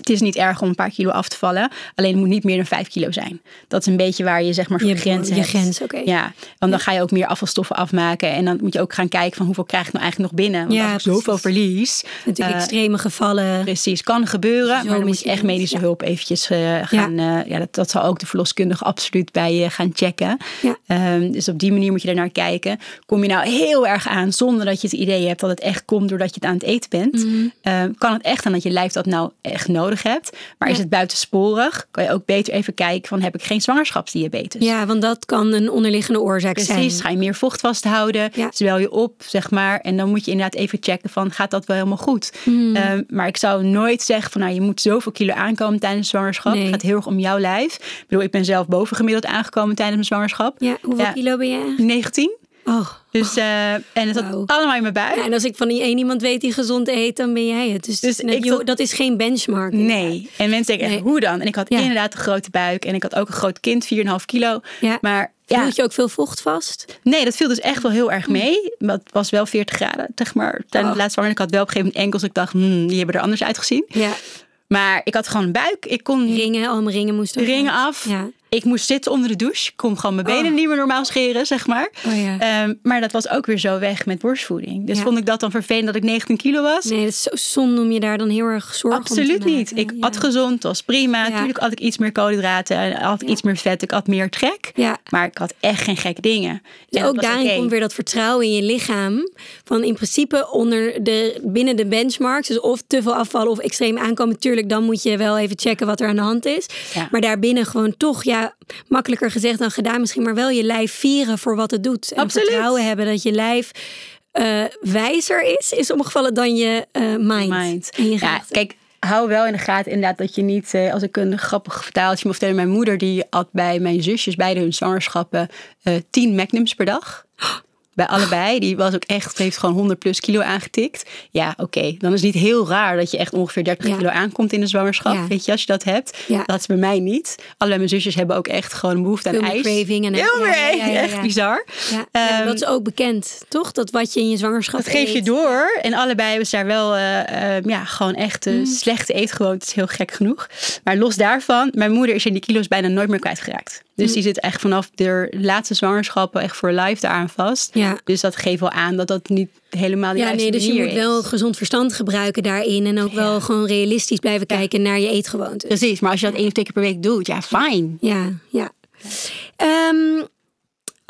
Het is niet erg om een paar kilo af te vallen. Alleen het moet niet meer dan 5 kilo zijn. Dat is een beetje waar je zeg maar voor Je- je hebt. grens, oké. Ja, want dan ga je ook meer afvalstoffen afmaken. En dan moet je ook gaan kijken van hoeveel krijg ik nou eigenlijk nog binnen. Want Ja, als ik zoveel verlies. Natuurlijk eh, extreme gevallen. Precies, kan gebeuren. Zo maar dan moet je je echt medische ja. hulp eventjes eh, gaan. Ja. ja, dat, dat zal ook de verloskundige absoluut bij je gaan checken. Ja. Ehm, dus op die manier moet je ernaar kijken. Kom je nou heel erg aan zonder dat je het idee hebt dat het echt komt doordat je het aan het eten bent. Mhm. ehm, kan het echt aan dat je lijf dat nou echt nodig nodig hebt. Maar is het buitensporig, kan je ook beter even kijken van heb ik geen zwangerschapsdiabetes. Ja, want dat kan een onderliggende oorzaak Precies, zijn. ga je meer vocht vasthouden, Ja. zwel je op, zeg maar. En dan moet je inderdaad even checken van gaat dat wel helemaal goed. Hmm. Ehm, maar ik zou nooit zeggen van nou je moet zoveel kilo aankomen tijdens de zwangerschap. Nee. Het gaat heel erg om jouw lijf. Ik bedoel, ik ben zelf bovengemiddeld aangekomen tijdens mijn zwangerschap. Ja, hoeveel Ja. kilo ben je? 19. Oh. Dus, eh, en het zat Wauw. allemaal in mijn buik. Ja, en als ik van één iemand weet die gezond eet, dan ben jij het. Dus, Dus net, ik joh, tot- dat is geen benchmark. Nee. En mensen denken echt, hoe dan? En ik had Ja. inderdaad een grote buik. En ik had ook een groot kind, 4,5 kilo. Ja. Maar ja, Voelt je ook veel vocht vast? nee, dat viel dus echt wel heel erg mee. Maar het was wel 40 graden, zeg maar, tijdens. Oh. de laatste. Ik had wel op een gegeven moment enkels. Ik dacht, hmm, die hebben er anders uitgezien. Ja. Maar ik had gewoon een buik. Ik kon Ringen, al mijn ringen moesten ringen af. Ja. Ik moest zitten onder de douche. Ik kon gewoon mijn benen Oh. niet meer normaal scheren, zeg maar. Oh ja. Ehm, maar dat was ook weer zo weg met borstvoeding. Dus Ja. vond ik dat dan vervelend dat ik 19 kilo was? Nee, dat is zo zonde om je daar dan heel erg zorgen Absoluut niet. Ik ja. at gezond, was prima. Ja. Natuurlijk had ik iets meer koolhydraten en had ik Ja. iets meer vet. Ik had meer trek. Ja. Maar ik had echt geen gekke dingen. Dus ook daarin komt weer dat vertrouwen in je lichaam. Van in principe onder de, binnen de benchmarks. Dus of te veel afvallen of extreem aankomen. Tuurlijk, dan moet je wel even checken wat er aan de hand is. Ja. Maar daarbinnen gewoon toch, ja, makkelijker gezegd dan gedaan. Misschien maar wel je lijf vieren voor wat het doet. En Absoluut. vertrouwen hebben dat je lijf eh, wijzer is in sommige gevallen dan je eh, mind. Mind. En je Ja, kijk, hou wel in de gaten inderdaad dat je niet... eh, als ik een grappig vertaaltje moet vertellen. Mijn moeder die at bij mijn zusjes, beide hun zwangerschappen... eh 10 magnums per dag. Bij allebei. Die was ook echt, heeft gewoon 100 plus kilo aangetikt. Ja, oké. Dan is het niet heel raar dat je echt ongeveer 30 Ja. kilo aankomt in de zwangerschap. Ja. Weet je, als je dat hebt. Ja. Dat is bij mij niet. Allebei mijn zusjes hebben ook echt gewoon een behoefte aan ijs. craving en- Heel Echt bizar. Ehm, dat is ook bekend, toch? Dat wat je in je zwangerschap Dat geef je eet. door. En allebei hebben ze daar wel eh, eh, ja, gewoon echt Mm. uh, slechte eetgewoontes. Heel gek genoeg. Maar los daarvan, mijn moeder is in die kilo's bijna nooit meer kwijtgeraakt. Dus Mm. die zit echt vanaf de laatste zwangerschappen echt voor life daaraan vast. Ja. Dus dat geeft wel aan dat dat niet helemaal de Ja, juiste nee, dus je moet wel gezond verstand gebruiken daarin. En ook wel gewoon realistisch blijven kijken naar je eetgewoontes. Precies, maar als je dat één of twee keer per week doet, ja, fijn. Ja, ja. Ehm,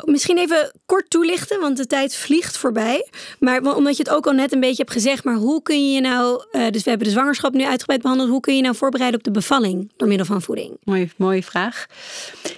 misschien even kort toelichten, want de tijd vliegt voorbij. Maar omdat je het ook al net een beetje hebt gezegd, maar hoe kun je je nou, eh, dus we hebben de zwangerschap nu uitgebreid behandeld, hoe kun je je nou voorbereiden op de bevalling door middel van voeding? Mooie, mooie vraag.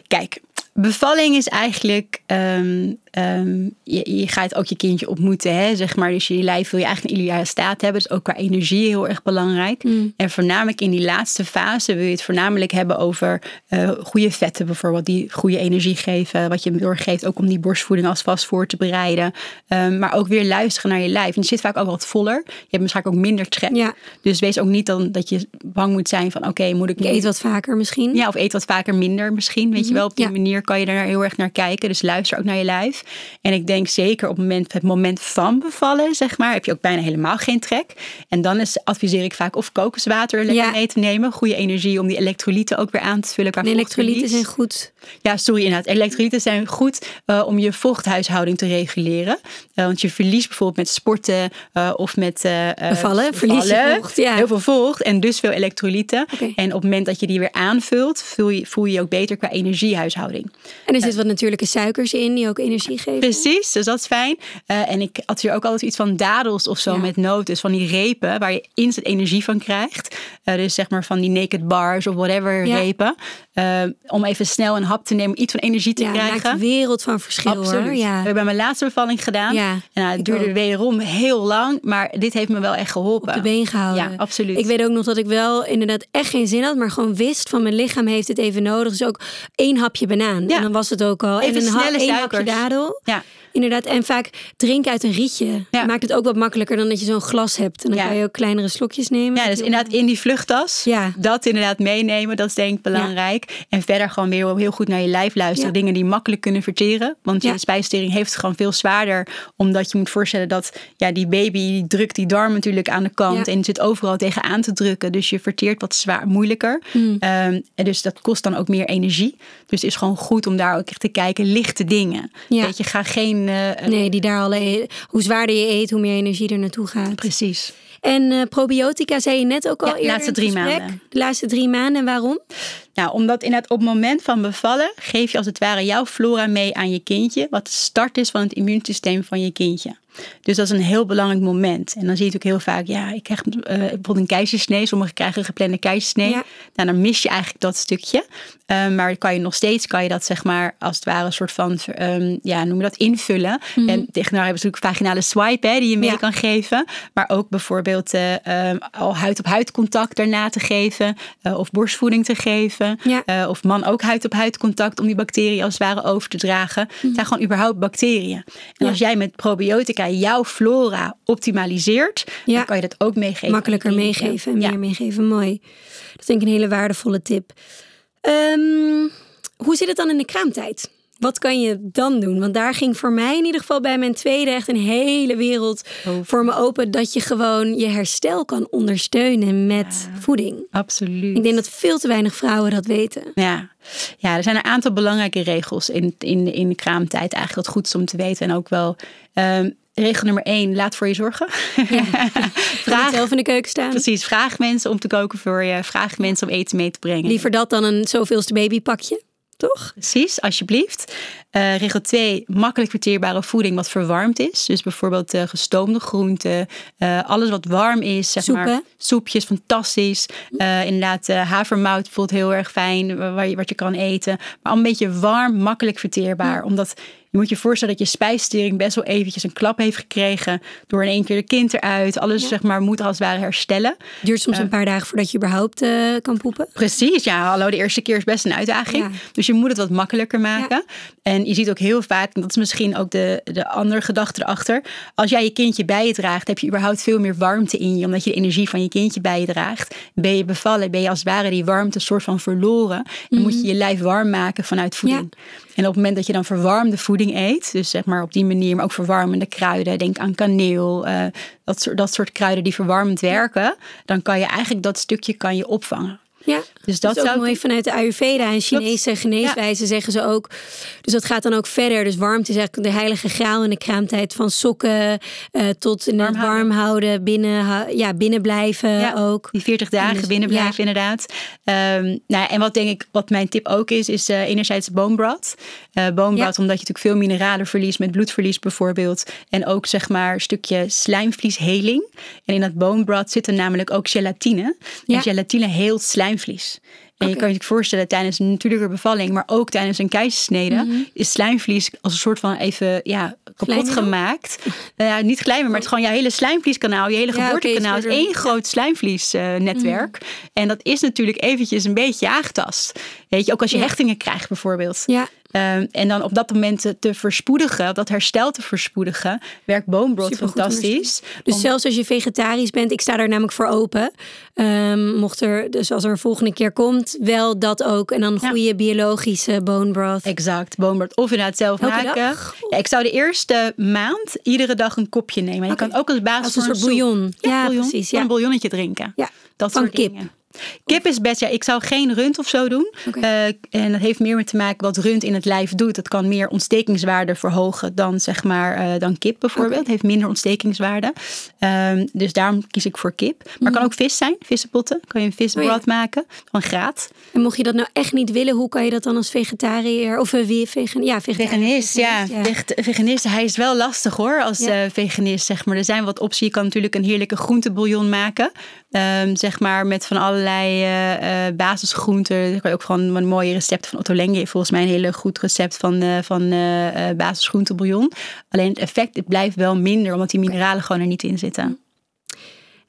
Kijk, bevalling is eigenlijk. ehm, ehm, je, je gaat ook je kindje ontmoeten, hè, zeg maar. Dus je lijf wil je eigenlijk een ideale staat hebben. Dus ook qua energie heel erg belangrijk. En voornamelijk in die laatste fase wil je het voornamelijk hebben over eh, goede vetten bijvoorbeeld. Die goede energie geven. Wat je doorgeeft, ook om die borstvoeding alvast voor te bereiden. Ehm, maar ook weer luisteren naar je lijf. En je zit vaak ook wat voller. Je hebt waarschijnlijk ook minder trek. Ja. Dus wees ook niet dan dat je bang moet zijn van oké, moet ik Je eet wat vaker misschien. ja, of eet wat vaker minder misschien. Weet je wel, op die Mhm. Ja. manier kan je daar heel erg naar kijken. Dus luister ook naar je lijf. En ik denk zeker op het moment, het moment van bevallen, zeg maar, heb je ook bijna helemaal geen trek. En dan is, adviseer ik vaak of kokoswater lekker Ja. mee te nemen. Goede energie om die elektrolyten ook weer aan te vullen. Qua En elektrolyten zijn goed. Ja, sorry inderdaad. Elektrolyten zijn goed eh, om je vochthuishouding te reguleren. Eh, want je verliest bijvoorbeeld met sporten eh, of met Bevallen, verlies je vocht, ja. Heel veel vocht en dus veel elektrolyten. En op het moment dat je die weer aanvult, voel je voel je je ook beter qua energiehuishouding. En er zit wat natuurlijke suikers in die ook energie geven. Precies, dus dat is fijn. Eh, en ik had hier ook altijd iets van dadels of zo Ja. met noten. Dus van die repen waar je instant energie van krijgt. Eh, dus zeg maar van die naked bars of whatever Ja. repen. Eh, om even snel een hap te nemen, iets van energie te ja, krijgen. maakt een wereld van verschil Absoluut. hoor. Ja. We hebben mijn laatste bevalling gedaan. Ja, en nou, het ik duurde ook. wederom heel lang, maar dit heeft me wel echt geholpen. op de been gehouden. Ja, absoluut. Ik weet ook nog dat ik wel inderdaad echt geen zin had, maar gewoon wist van mijn lichaam heeft het even nodig. Dus ook één hapje banaan. Ja. En dan was het ook al. Even en een ha- snelle één hapje dadel. Ja. Inderdaad, en vaak drinken uit een rietje. Ja. Maakt het ook wat makkelijker dan dat je zo'n glas hebt. En dan Ja. kan je ook kleinere slokjes nemen. Ja, dus inderdaad in die vluchttas. Ja. Dat inderdaad meenemen, dat is denk ik belangrijk. En verder gewoon weer heel goed naar je lijf luisteren. Dingen die makkelijk kunnen verteren. Want je spijsvertering heeft het gewoon veel zwaarder. Omdat je moet voorstellen dat ja, die baby die drukt die darm natuurlijk aan de kant. En zit overal tegenaan te drukken. Dus je verteert wat zwaar, moeilijker. Hmm. Ehm, en dus dat kost dan ook meer energie. Dus het is gewoon goed om daar ook echt te kijken. Lichte dingen. Weet je, ga geen... eh, Nee, die daar al. Hoe zwaarder je eet, hoe meer energie er naartoe gaat. Precies. En eh, probiotica zei je net ook al Ja, de eerder laatste drie maanden. De laatste drie maanden. En waarom? Nou, omdat inderdaad op het moment van bevallen geef je als het ware jouw flora mee aan je kindje. Wat de start is van het immuunsysteem van je kindje. Dus dat is een heel belangrijk moment. En dan zie je natuurlijk heel vaak, ja, ik krijg uh, bijvoorbeeld een keizersnee. Sommigen krijgen een geplande keizersnee. Ja. Nou, dan mis je eigenlijk dat stukje. Um, maar kan je nog steeds, kan je dat zeg maar als het ware een soort van, um, ja, noem je dat, invullen. Mm En tegen nou hebben ze natuurlijk vaginale swipe, hè, die je mee kan geven. Maar ook bijvoorbeeld uh, um, al huid-op-huid contact daarna te geven. Of borstvoeding te geven. Ja. of man ook huid-op-huid contact om die bacteriën als het ware over te dragen. Mm Het zijn gewoon überhaupt bacteriën. En als jij met probiotica jouw flora optimaliseert, dan kan je dat ook meegeven. Makkelijker meegeven en meer meegeven. Mooi. Dat vind ik een hele waardevolle tip. Um, hoe zit het dan in de kraamtijd? Wat kan je dan doen? Want daar ging voor mij in ieder geval bij mijn tweede echt een hele wereld voor me open. Dat je gewoon je herstel kan ondersteunen met voeding. Absoluut. Ik denk dat veel te weinig vrouwen dat weten. Ja, ja er zijn een aantal belangrijke regels in, in, in de kraamtijd. Eigenlijk wat goed is om te weten. En ook wel um, regel nummer één, laat voor je zorgen. Ja. vraag zelf in de keuken staan. Precies, vraag mensen om te koken voor je. Vraag mensen om eten mee te brengen. Liever dat dan een zoveelste babypakje. Toch? Precies, alsjeblieft. Uh, regel 2, makkelijk verteerbare voeding wat verwarmd is. Dus bijvoorbeeld uh, gestoomde groenten, uh, alles wat warm is. Zeg maar, soepjes, fantastisch. inderdaad, havermout voelt heel erg fijn, waar je, wat je kan eten. Maar een beetje warm, makkelijk verteerbaar. Omdat je moet je voorstellen dat je spijsvertering best wel eventjes een klap heeft gekregen. Door in één keer de kind eruit. Alles zeg maar moet als het ware herstellen. Duurt soms een paar dagen voordat je überhaupt uh, kan poepen. Precies, ja. Hallo, de eerste keer is best een uitdaging. Dus je moet het wat makkelijker maken. En je ziet ook heel vaak, en dat is misschien ook de, de andere gedachte erachter. Als jij je kindje bij je draagt, heb je überhaupt veel meer warmte in je. Omdat je de energie van je kindje bij je draagt. Ben je bevallen, ben je als het ware die warmte soort van verloren. Dan moet je mhm. je lijf warm maken vanuit voeding. En op het moment dat je dan verwarmde voeding eet, dus zeg maar op die manier, maar ook verwarmende kruiden, denk aan kaneel, uh, dat, soort, dat soort kruiden die verwarmend werken, dan kan je eigenlijk dat stukje kan je opvangen. Ja, dus dat, is ook mooi vanuit de Ayurveda en Chinese geneeswijze zeggen ze ook. Dus dat gaat dan ook verder. Dus warmte is eigenlijk de heilige graal in de kraamtijd van sokken uh, tot in warm, warm houden, binnen, ja, binnen blijven ja, ook. Die 40 dagen dus, binnen blijven inderdaad. Um, nou, en wat denk ik, wat mijn tip ook is, is uh, enerzijds boombrad. Uh, boombrad, omdat je natuurlijk veel mineralen verliest met bloedverlies bijvoorbeeld. En ook zeg maar een stukje slijmvliesheling. En in dat boombrad zit er namelijk ook gelatine. En gelatine heelt slijmvlies. En je kan je voorstellen tijdens een natuurlijke bevalling, maar ook tijdens een keizersnede, mhm. is slijmvlies als een soort van even ja, kapot gemaakt. Uh, ja, niet kleiner, maar het is gewoon je hele slijmvlieskanaal, je hele geboortekanaal is één groot slijmvliesnetwerk. Uh, En dat is natuurlijk eventjes een beetje aangetast. Weet je, ook als je hechtingen krijgt bijvoorbeeld. Ja. Um, en dan op dat moment te, verspoedigen, dat herstel te verspoedigen, werkt boombrot fantastisch. Dus zelfs als je vegetarisch bent, ik sta daar namelijk voor open. Um, mocht er, dus als er een volgende keer komt, wel dat ook. En dan goede biologische bone broth. Exact, bone broth. Of inderdaad zelf maken. Ja, ik zou de eerste maand iedere dag een kopje nemen. Je kan ook als basis als een soort bouillon. Ja, precies. Ja. Een bouillonnetje drinken. Ja, dat van soort kip. Dingen. Kip is best, ja, ik zou geen rund of zo doen. Uh, en dat heeft meer met te maken wat rund in het lijf doet. Het kan meer ontstekingswaarde verhogen dan, zeg maar, uh, dan kip bijvoorbeeld. Het heeft minder ontstekingswaarde. Um, dus daarom kies ik voor kip. Maar mm. kan ook vis zijn, vissenpotten. Kan je een visbrood oh, maken, van graat. En mocht je dat nou echt niet willen, hoe kan je dat dan als vegetariër of uh, weer vegan, ja, veganist? Ja, ja. veganist, hij is wel lastig hoor als ja. veganist, zeg maar. Er zijn wat opties. Je kan natuurlijk een heerlijke groentebouillon maken. Um, zeg maar met van allerlei uh, basisgroenten. Dan kan je ook gewoon een mooie recept van Otto Lengi. Volgens mij een hele goed recept van, uh, van uh, basisgroentebouillon. Alleen het effect het blijft wel minder, omdat die mineralen gewoon er niet in zitten.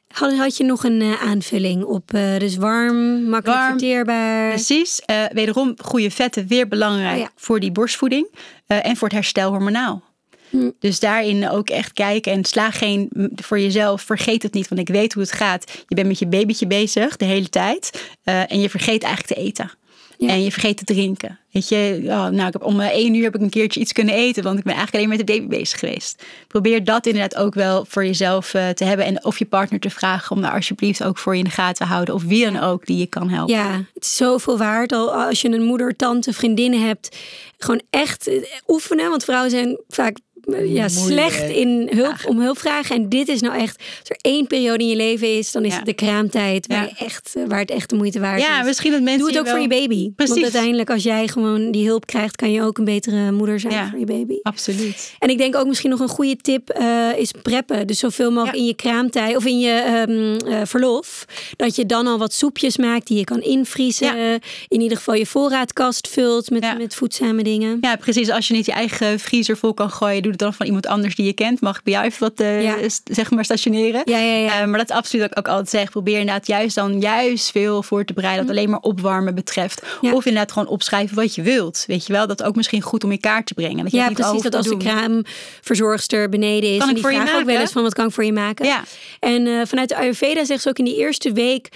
Had, had je nog een aanvulling op? dus warm, makkelijk warm, verteerbaar. Precies. wederom goede vetten, weer belangrijk oh voor die borstvoeding. en voor het herstel hormonaal. Hm. Dus daarin ook echt kijken en sla geen voor jezelf. Vergeet het niet, want ik weet hoe het gaat. Je bent met je babytje bezig de hele tijd. Uh, en je vergeet eigenlijk te eten. En je vergeet te drinken. Weet je, oh, nou, ik heb, om één uur heb ik een keertje iets kunnen eten, want ik ben eigenlijk alleen met de baby bezig geweest. Probeer dat inderdaad ook wel voor jezelf uh, te hebben. En of je partner te vragen om daar alsjeblieft ook voor je in de gaten te houden. Of wie dan ook die je kan helpen. Ja, het is zoveel waard. Al als je een moeder, tante, vriendinnen hebt, gewoon echt oefenen. Want vrouwen zijn vaak ja, slecht in hulp, om hulp vragen. En dit is nou echt, als er één periode in je leven is, dan is het de kraamtijd. Waar, je echt, waar het echt de moeite waard ja, is. misschien dat mensen Doe het ook wel... voor je baby. Precies. Want uiteindelijk als jij gewoon die hulp krijgt, kan je ook een betere moeder zijn Ja. voor je baby. Absoluut. En ik denk ook misschien nog een goede tip eh, is preppen. Dus zoveel mogelijk Ja. in je kraamtijd of in je ehm, eh, verlof. Dat je dan al wat soepjes maakt die je kan invriezen. In ieder geval je voorraadkast vult met, Ja. met voedzame dingen. Ja, precies. Als je niet je eigen vriezer vol kan gooien, doe het dan van iemand anders die je kent. Mag ik bij jou even wat eh, Ja. zeg maar stationeren? Ja, ja, ja. Eh, maar dat is absoluut ook altijd zeg. Probeer inderdaad juist dan juist veel voor te bereiden. Dat alleen maar opwarmen betreft. Ja. Of inderdaad gewoon opschrijven wat je wilt. Weet je wel, dat ook misschien goed om in kaart te brengen. Dat je Ja, niet precies. Dat als de kraamverzorgster beneden is. Kan en ik die je vragen ook wel eens van wat kan ik voor je maken. Ja. En eh, vanuit de Ayurveda zegt ze ook in die eerste week...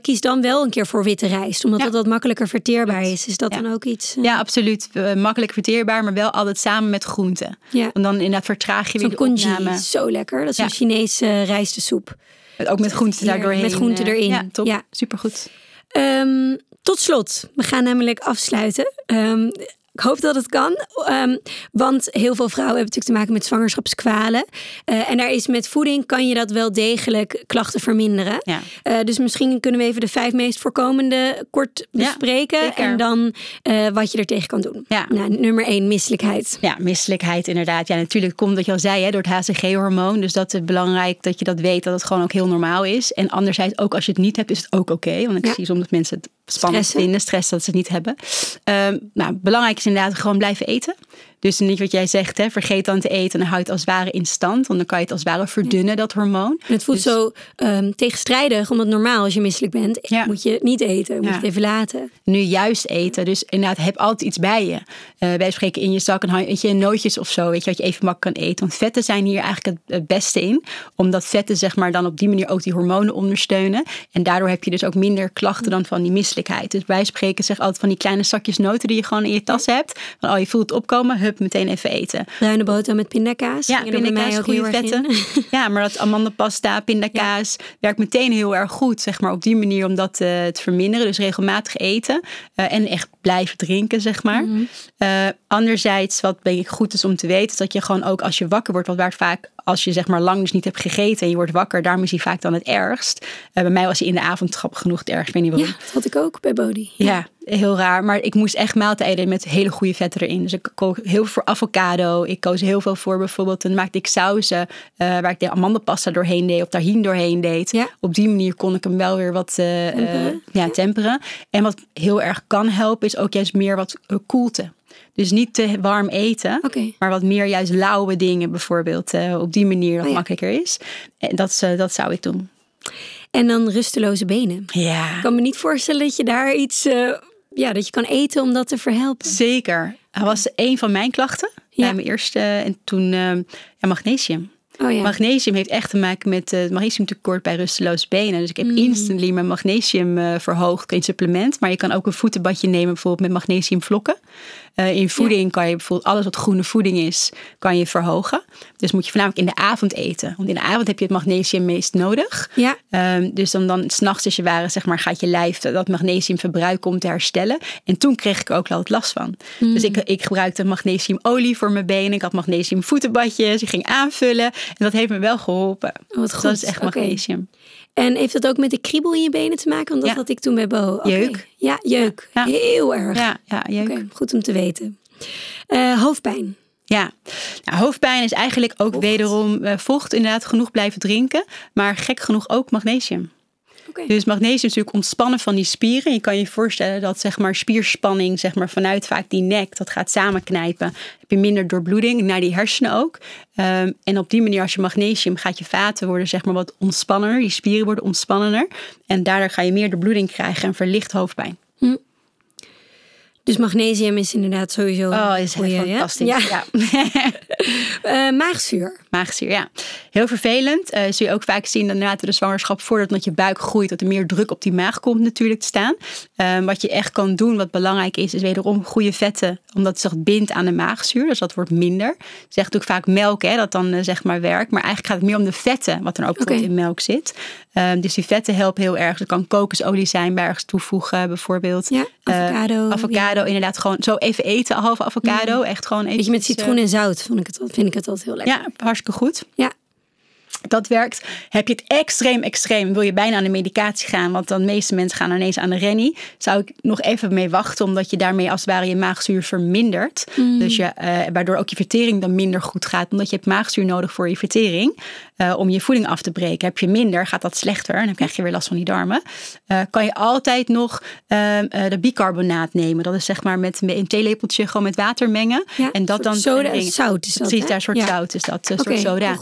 kies dan wel een keer voor witte rijst. Omdat dat wat makkelijker verteerbaar is. Is dat dan ook iets... Ja, absoluut. Makkelijk verteerbaar, maar wel altijd samen met groenten. Ja. Want dan inderdaad vertraag je weer de congee, opname. zo lekker. Dat is Ja. een Chinese rijstensoep. Ook met groenten daar doorheen. Met groenten eh, erin. Ja, top. Ja. Supergoed. Ehm, tot slot, we gaan namelijk afsluiten. Ehm, ik hoop dat het kan, Ehm, want heel veel vrouwen hebben natuurlijk te maken met zwangerschapskwalen. Eh, en daar is met voeding kan je dat wel degelijk klachten verminderen. Ja. Eh, dus misschien kunnen we even de vijf meest voorkomende kort bespreken. en dan eh, wat je er tegen kan doen. Ja. Nou, nummer één, misselijkheid. Ja, misselijkheid inderdaad. Ja, natuurlijk komt wat je al zei hè, door het HCG-hormoon. Dus dat is belangrijk dat je dat weet, dat het gewoon ook heel normaal is. En anderzijds, ook als je het niet hebt, is het ook oké. Want ik zie soms dat mensen het spannend Stressen. vinden, stress dat ze het niet hebben. Ehm, nou, belangrijk is inderdaad gewoon blijven eten. Dus niet wat jij zegt, hè, vergeet dan te eten. Dan hou je het als het ware in stand. Want dan kan je het als het ware verdunnen, dat hormoon. En het voelt Dus- zo ehm, tegenstrijdig, omdat normaal als je misselijk bent, Ja. moet je niet eten. Moet je Ja. het even laten. nu juist eten. Dus inderdaad, heb altijd iets bij je. Eh wij spreken in je zak een, weet je, nootjes of zo, weet je, wat je even makkelijk kan eten. Want vetten zijn hier eigenlijk het, het beste in. Omdat vetten zeg maar dan op die manier ook die hormonen ondersteunen. En daardoor heb je dus ook minder klachten dan van die misselijkheid. Dus wij spreken zeg altijd van die kleine zakjes noten die je gewoon in je tas hebt. Van oh, je voelt het opkomen, hup, meteen even eten. Bruine boterham met pindakaas. Ja, pindakaas, goede in. vetten. Ja, maar dat amandapasta, pindakaas werkt meteen heel erg goed, zeg maar, op die manier om dat eh, te verminderen. Dus regelmatig eten eh, en echt blijven drinken, zeg maar. Mhm. Eh, anderzijds, wat denk ik goed is om te weten, is dat je gewoon ook als je wakker wordt, wat waar het vaak als je zeg maar lang dus niet hebt gegeten en je wordt wakker, daarom is hij vaak dan het ergst. Eh, bij mij was hij in de avond grappig genoeg het ergst, ik weet niet waarom. Ja, dat had ik ook bij Bodhi. Ja, heel raar. Maar ik moest echt maaltijden met hele goede vetten erin. Dus ik kook heel veel voor avocado. Ik koos heel veel voor bijvoorbeeld, dan maakte ik sauzen eh, waar ik de amandapasta doorheen deed of tahin doorheen deed. Ja. Op die manier kon ik hem wel weer wat eh, Temperen. ja, temperen. En wat heel erg kan helpen is ook juist meer wat koelte. Dus niet te warm eten, maar wat meer juist lauwe dingen bijvoorbeeld. eh, op die manier dat Oh ja. makkelijker is. En dat, eh, dat zou ik doen. En dan rusteloze benen. Ja. Ik kan me niet voorstellen dat je daar iets... eh, ja, dat je kan eten om dat te verhelpen. Zeker. Dat was een van mijn klachten Ja. bij mijn eerste. En toen eh, ja, magnesium. Oh ja. Magnesium heeft echt te maken met eh, het magnesiumtekort bij rusteloze benen. Dus ik heb instantly mijn magnesium eh, verhoogd in supplement. Maar je kan ook een voetenbadje nemen bijvoorbeeld met magnesiumvlokken. Eh, in voeding kan je bijvoorbeeld alles wat groene voeding is, kan je verhogen. Dus moet je voornamelijk in de avond eten. Want in de avond heb je het magnesium meest nodig. Ja. Ehm, dus dan, dan s'nachts als je ware, zeg maar, gaat je lijf dat magnesium verbruiken om te herstellen. En toen kreeg ik ook altijd last van. Dus ik, ik gebruikte magnesiumolie voor mijn benen. Ik had magnesium voetenbadjes. Ik ging aanvullen. En dat heeft me wel geholpen. Oh, wat Dus goed. Dat is echt magnesium. En heeft dat ook met de kriebel in je benen te maken? Want dat Ja. had ik toen bij Bo. Jeuk. Ja, jeuk. Ja. Heel erg. Ja, ja, jeuk. Goed om te weten. Eh, hoofdpijn. Ja, nou, hoofdpijn is eigenlijk ook Vocht. wederom eh, vocht. Inderdaad, genoeg blijven drinken. Maar gek genoeg ook magnesium. Dus magnesium is natuurlijk ontspannen van die spieren. Je kan je voorstellen dat zeg maar, spierspanning zeg maar, vanuit vaak die nek, dat gaat samenknijpen. Heb je minder doorbloeding naar die hersenen ook. Ehm, en op die manier als je magnesium gaat je vaten worden zeg maar, wat ontspannender. Die spieren worden ontspannender. En daardoor ga je meer doorbloeding krijgen en verlicht hoofdpijn. Dus magnesium is inderdaad sowieso Oh, is goeie, fantastisch. Ja. Ja. Eh, maagzuur. Maagzuur, ja. Heel vervelend. Eh zul je ook vaak zien dat inderdaad de zwangerschap voordat dat je buik groeit, dat er meer druk op die maag komt natuurlijk te staan. Ehm, wat je echt kan doen, wat belangrijk is, is wederom goede vetten, omdat het zich bindt aan de maagzuur. Dus dat wordt minder. Zegt ook vaak melk, hè, dat dan eh, zeg maar werkt. Maar eigenlijk gaat het meer om de vetten, wat er ook in melk zit. Ehm, dus die vetten helpen heel erg. Dat kan kokosolie zijn bij ergens toevoegen bijvoorbeeld. Ja, avocado, avocado inderdaad gewoon zo even eten, halve avocado. Echt gewoon even. Beetje met citroen en zout vond ik het, vind ik het altijd heel lekker. Ja, hartstikke goed. Ja. Dat werkt. Heb je het extreem, extreem, wil je bijna aan de medicatie gaan, want dan de meeste mensen gaan ineens aan de rennie, zou ik nog even mee wachten, omdat je daarmee als het ware je maagzuur vermindert. Dus je, eh, waardoor ook je vertering dan minder goed gaat, omdat je hebt maagzuur nodig voor je vertering. Eh, om je voeding af te breken. Heb je minder, gaat dat slechter en dan krijg je weer last van die darmen. Eh, kan je altijd nog ehm, eh, de bicarbonaat nemen. Dat is zeg maar met een theelepeltje gewoon met water mengen. Ja, en dat dan soda, zout is dat, Precies, daar een soort Ja. zout is dat, een Oké, soort soda.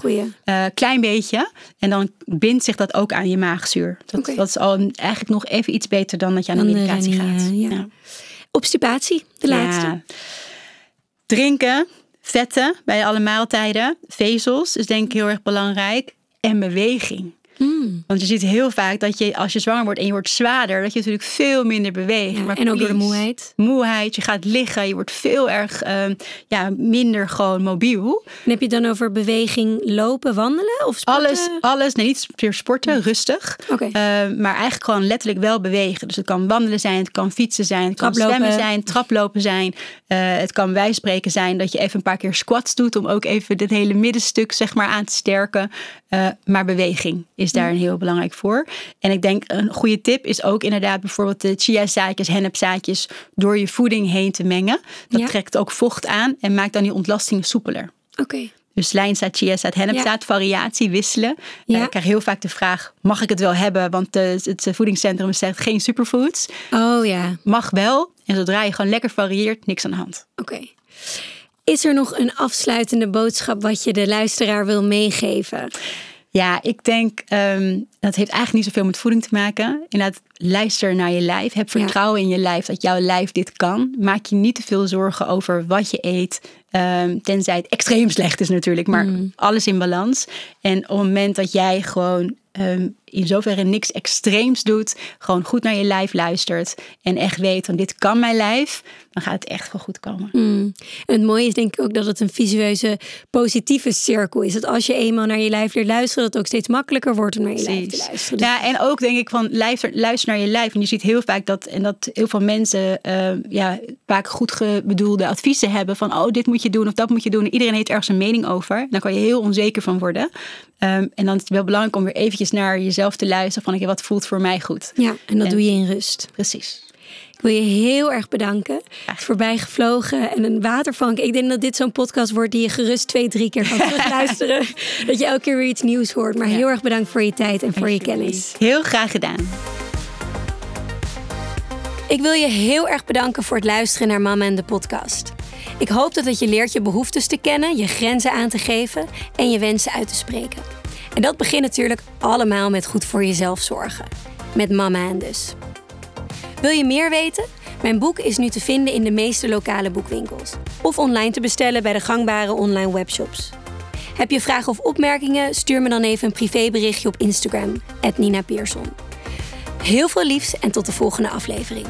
een klein beetje. En dan bindt zich dat ook aan je maagzuur. Dat, dat is al een- eigenlijk nog even iets beter dan dat je aan de medicatie gaat. ja. Obstipatie, de laatste. Drinken, vetten bij alle maaltijden, vezels is denk ik heel erg belangrijk. En beweging. Mm. Want je ziet heel vaak dat je als je zwanger wordt en je wordt zwaarder, dat je natuurlijk veel minder beweegt. Ja, Maar en ook door de moeheid. Moeheid, je gaat liggen, je wordt veel erg ehm, ja, minder gewoon mobiel. En heb je het dan over beweging, lopen, wandelen of sporten? Alles, alles, nee, niet meer sporten, rustig. Oké. Eh, maar eigenlijk gewoon letterlijk wel bewegen. Dus het kan wandelen zijn, het kan fietsen zijn, het kan Traplopen. zwemmen zijn, traplopen zijn. Eh, het kan bij spreken zijn dat je even een paar keer squats doet om ook even dit hele middenstuk zeg maar aan te sterken. Eh, maar beweging is daar een heel belangrijk voor. En ik denk een goede tip is ook inderdaad bijvoorbeeld de chiazaadjes, hennepzaadjes door je voeding heen te mengen. Dat Ja. trekt ook vocht aan en maakt dan die ontlasting soepeler. Oké. Dus lijnzaad, chiazaad, hennepzaad, variatie, wisselen. Ja. Ik krijg heel vaak de vraag, mag ik het wel hebben? Want eh, het voedingscentrum zegt geen superfoods. Oh ja, Mag wel. En zodra je gewoon lekker varieert, niks aan de hand. oké. Is er nog een afsluitende boodschap wat je de luisteraar wil meegeven? Ja, ik denk, ehm, dat heeft eigenlijk niet zoveel met voeding te maken. Inderdaad, luister naar je lijf. Heb vertrouwen in je lijf dat jouw lijf dit kan. Maak je niet te veel zorgen over wat je eet. ehm, tenzij het extreem slecht is natuurlijk. Maar alles in balans. En op het moment dat jij gewoon ehm, in zoverre niks extreems doet. Gewoon goed naar je lijf luistert. En echt weet van dit kan mijn lijf. Dan gaat het echt wel goed komen. Mm. En het mooie is denk ik ook dat het een visueuze positieve cirkel is. Dat als je eenmaal naar je lijf leert luisteren, dat het ook steeds makkelijker wordt om naar je lijf te luisteren. Ja, en ook denk ik van luister, luister naar je lijf. En je ziet heel vaak dat, en dat heel veel mensen eh, ja, vaak goed bedoelde adviezen hebben van oh, dit moet je doen of dat moet je doen. Iedereen heeft ergens een mening over. Daar kan je heel onzeker van worden. Ehm, en dan is het wel belangrijk om weer eventjes naar jezelf te luisteren van oké, wat voelt voor mij goed. ja, en dat En- doe je in rust. Precies. Ik wil je heel erg bedanken. Voorbij gevlogen en een watervank. Ik denk dat dit zo'n podcast wordt die je gerust twee, drie keer kan terugluisteren. dat je elke keer weer iets nieuws hoort. Maar heel erg bedankt voor je tijd en voor je kennis. Heel graag gedaan. Ik wil je heel erg bedanken voor het luisteren naar Mama en de podcast. Ik hoop dat het je leert je behoeftes te kennen, je grenzen aan te geven en je wensen uit te spreken. En dat begint natuurlijk allemaal met goed voor jezelf zorgen. Met Mama en dus. Wil je meer weten? Mijn boek is nu te vinden in de meeste lokale boekwinkels. Of online te bestellen bij de gangbare online webshops. Heb je vragen of opmerkingen? Stuur me dan even een privéberichtje op Instagram, Nina Pearson. Heel veel liefs en tot de volgende aflevering.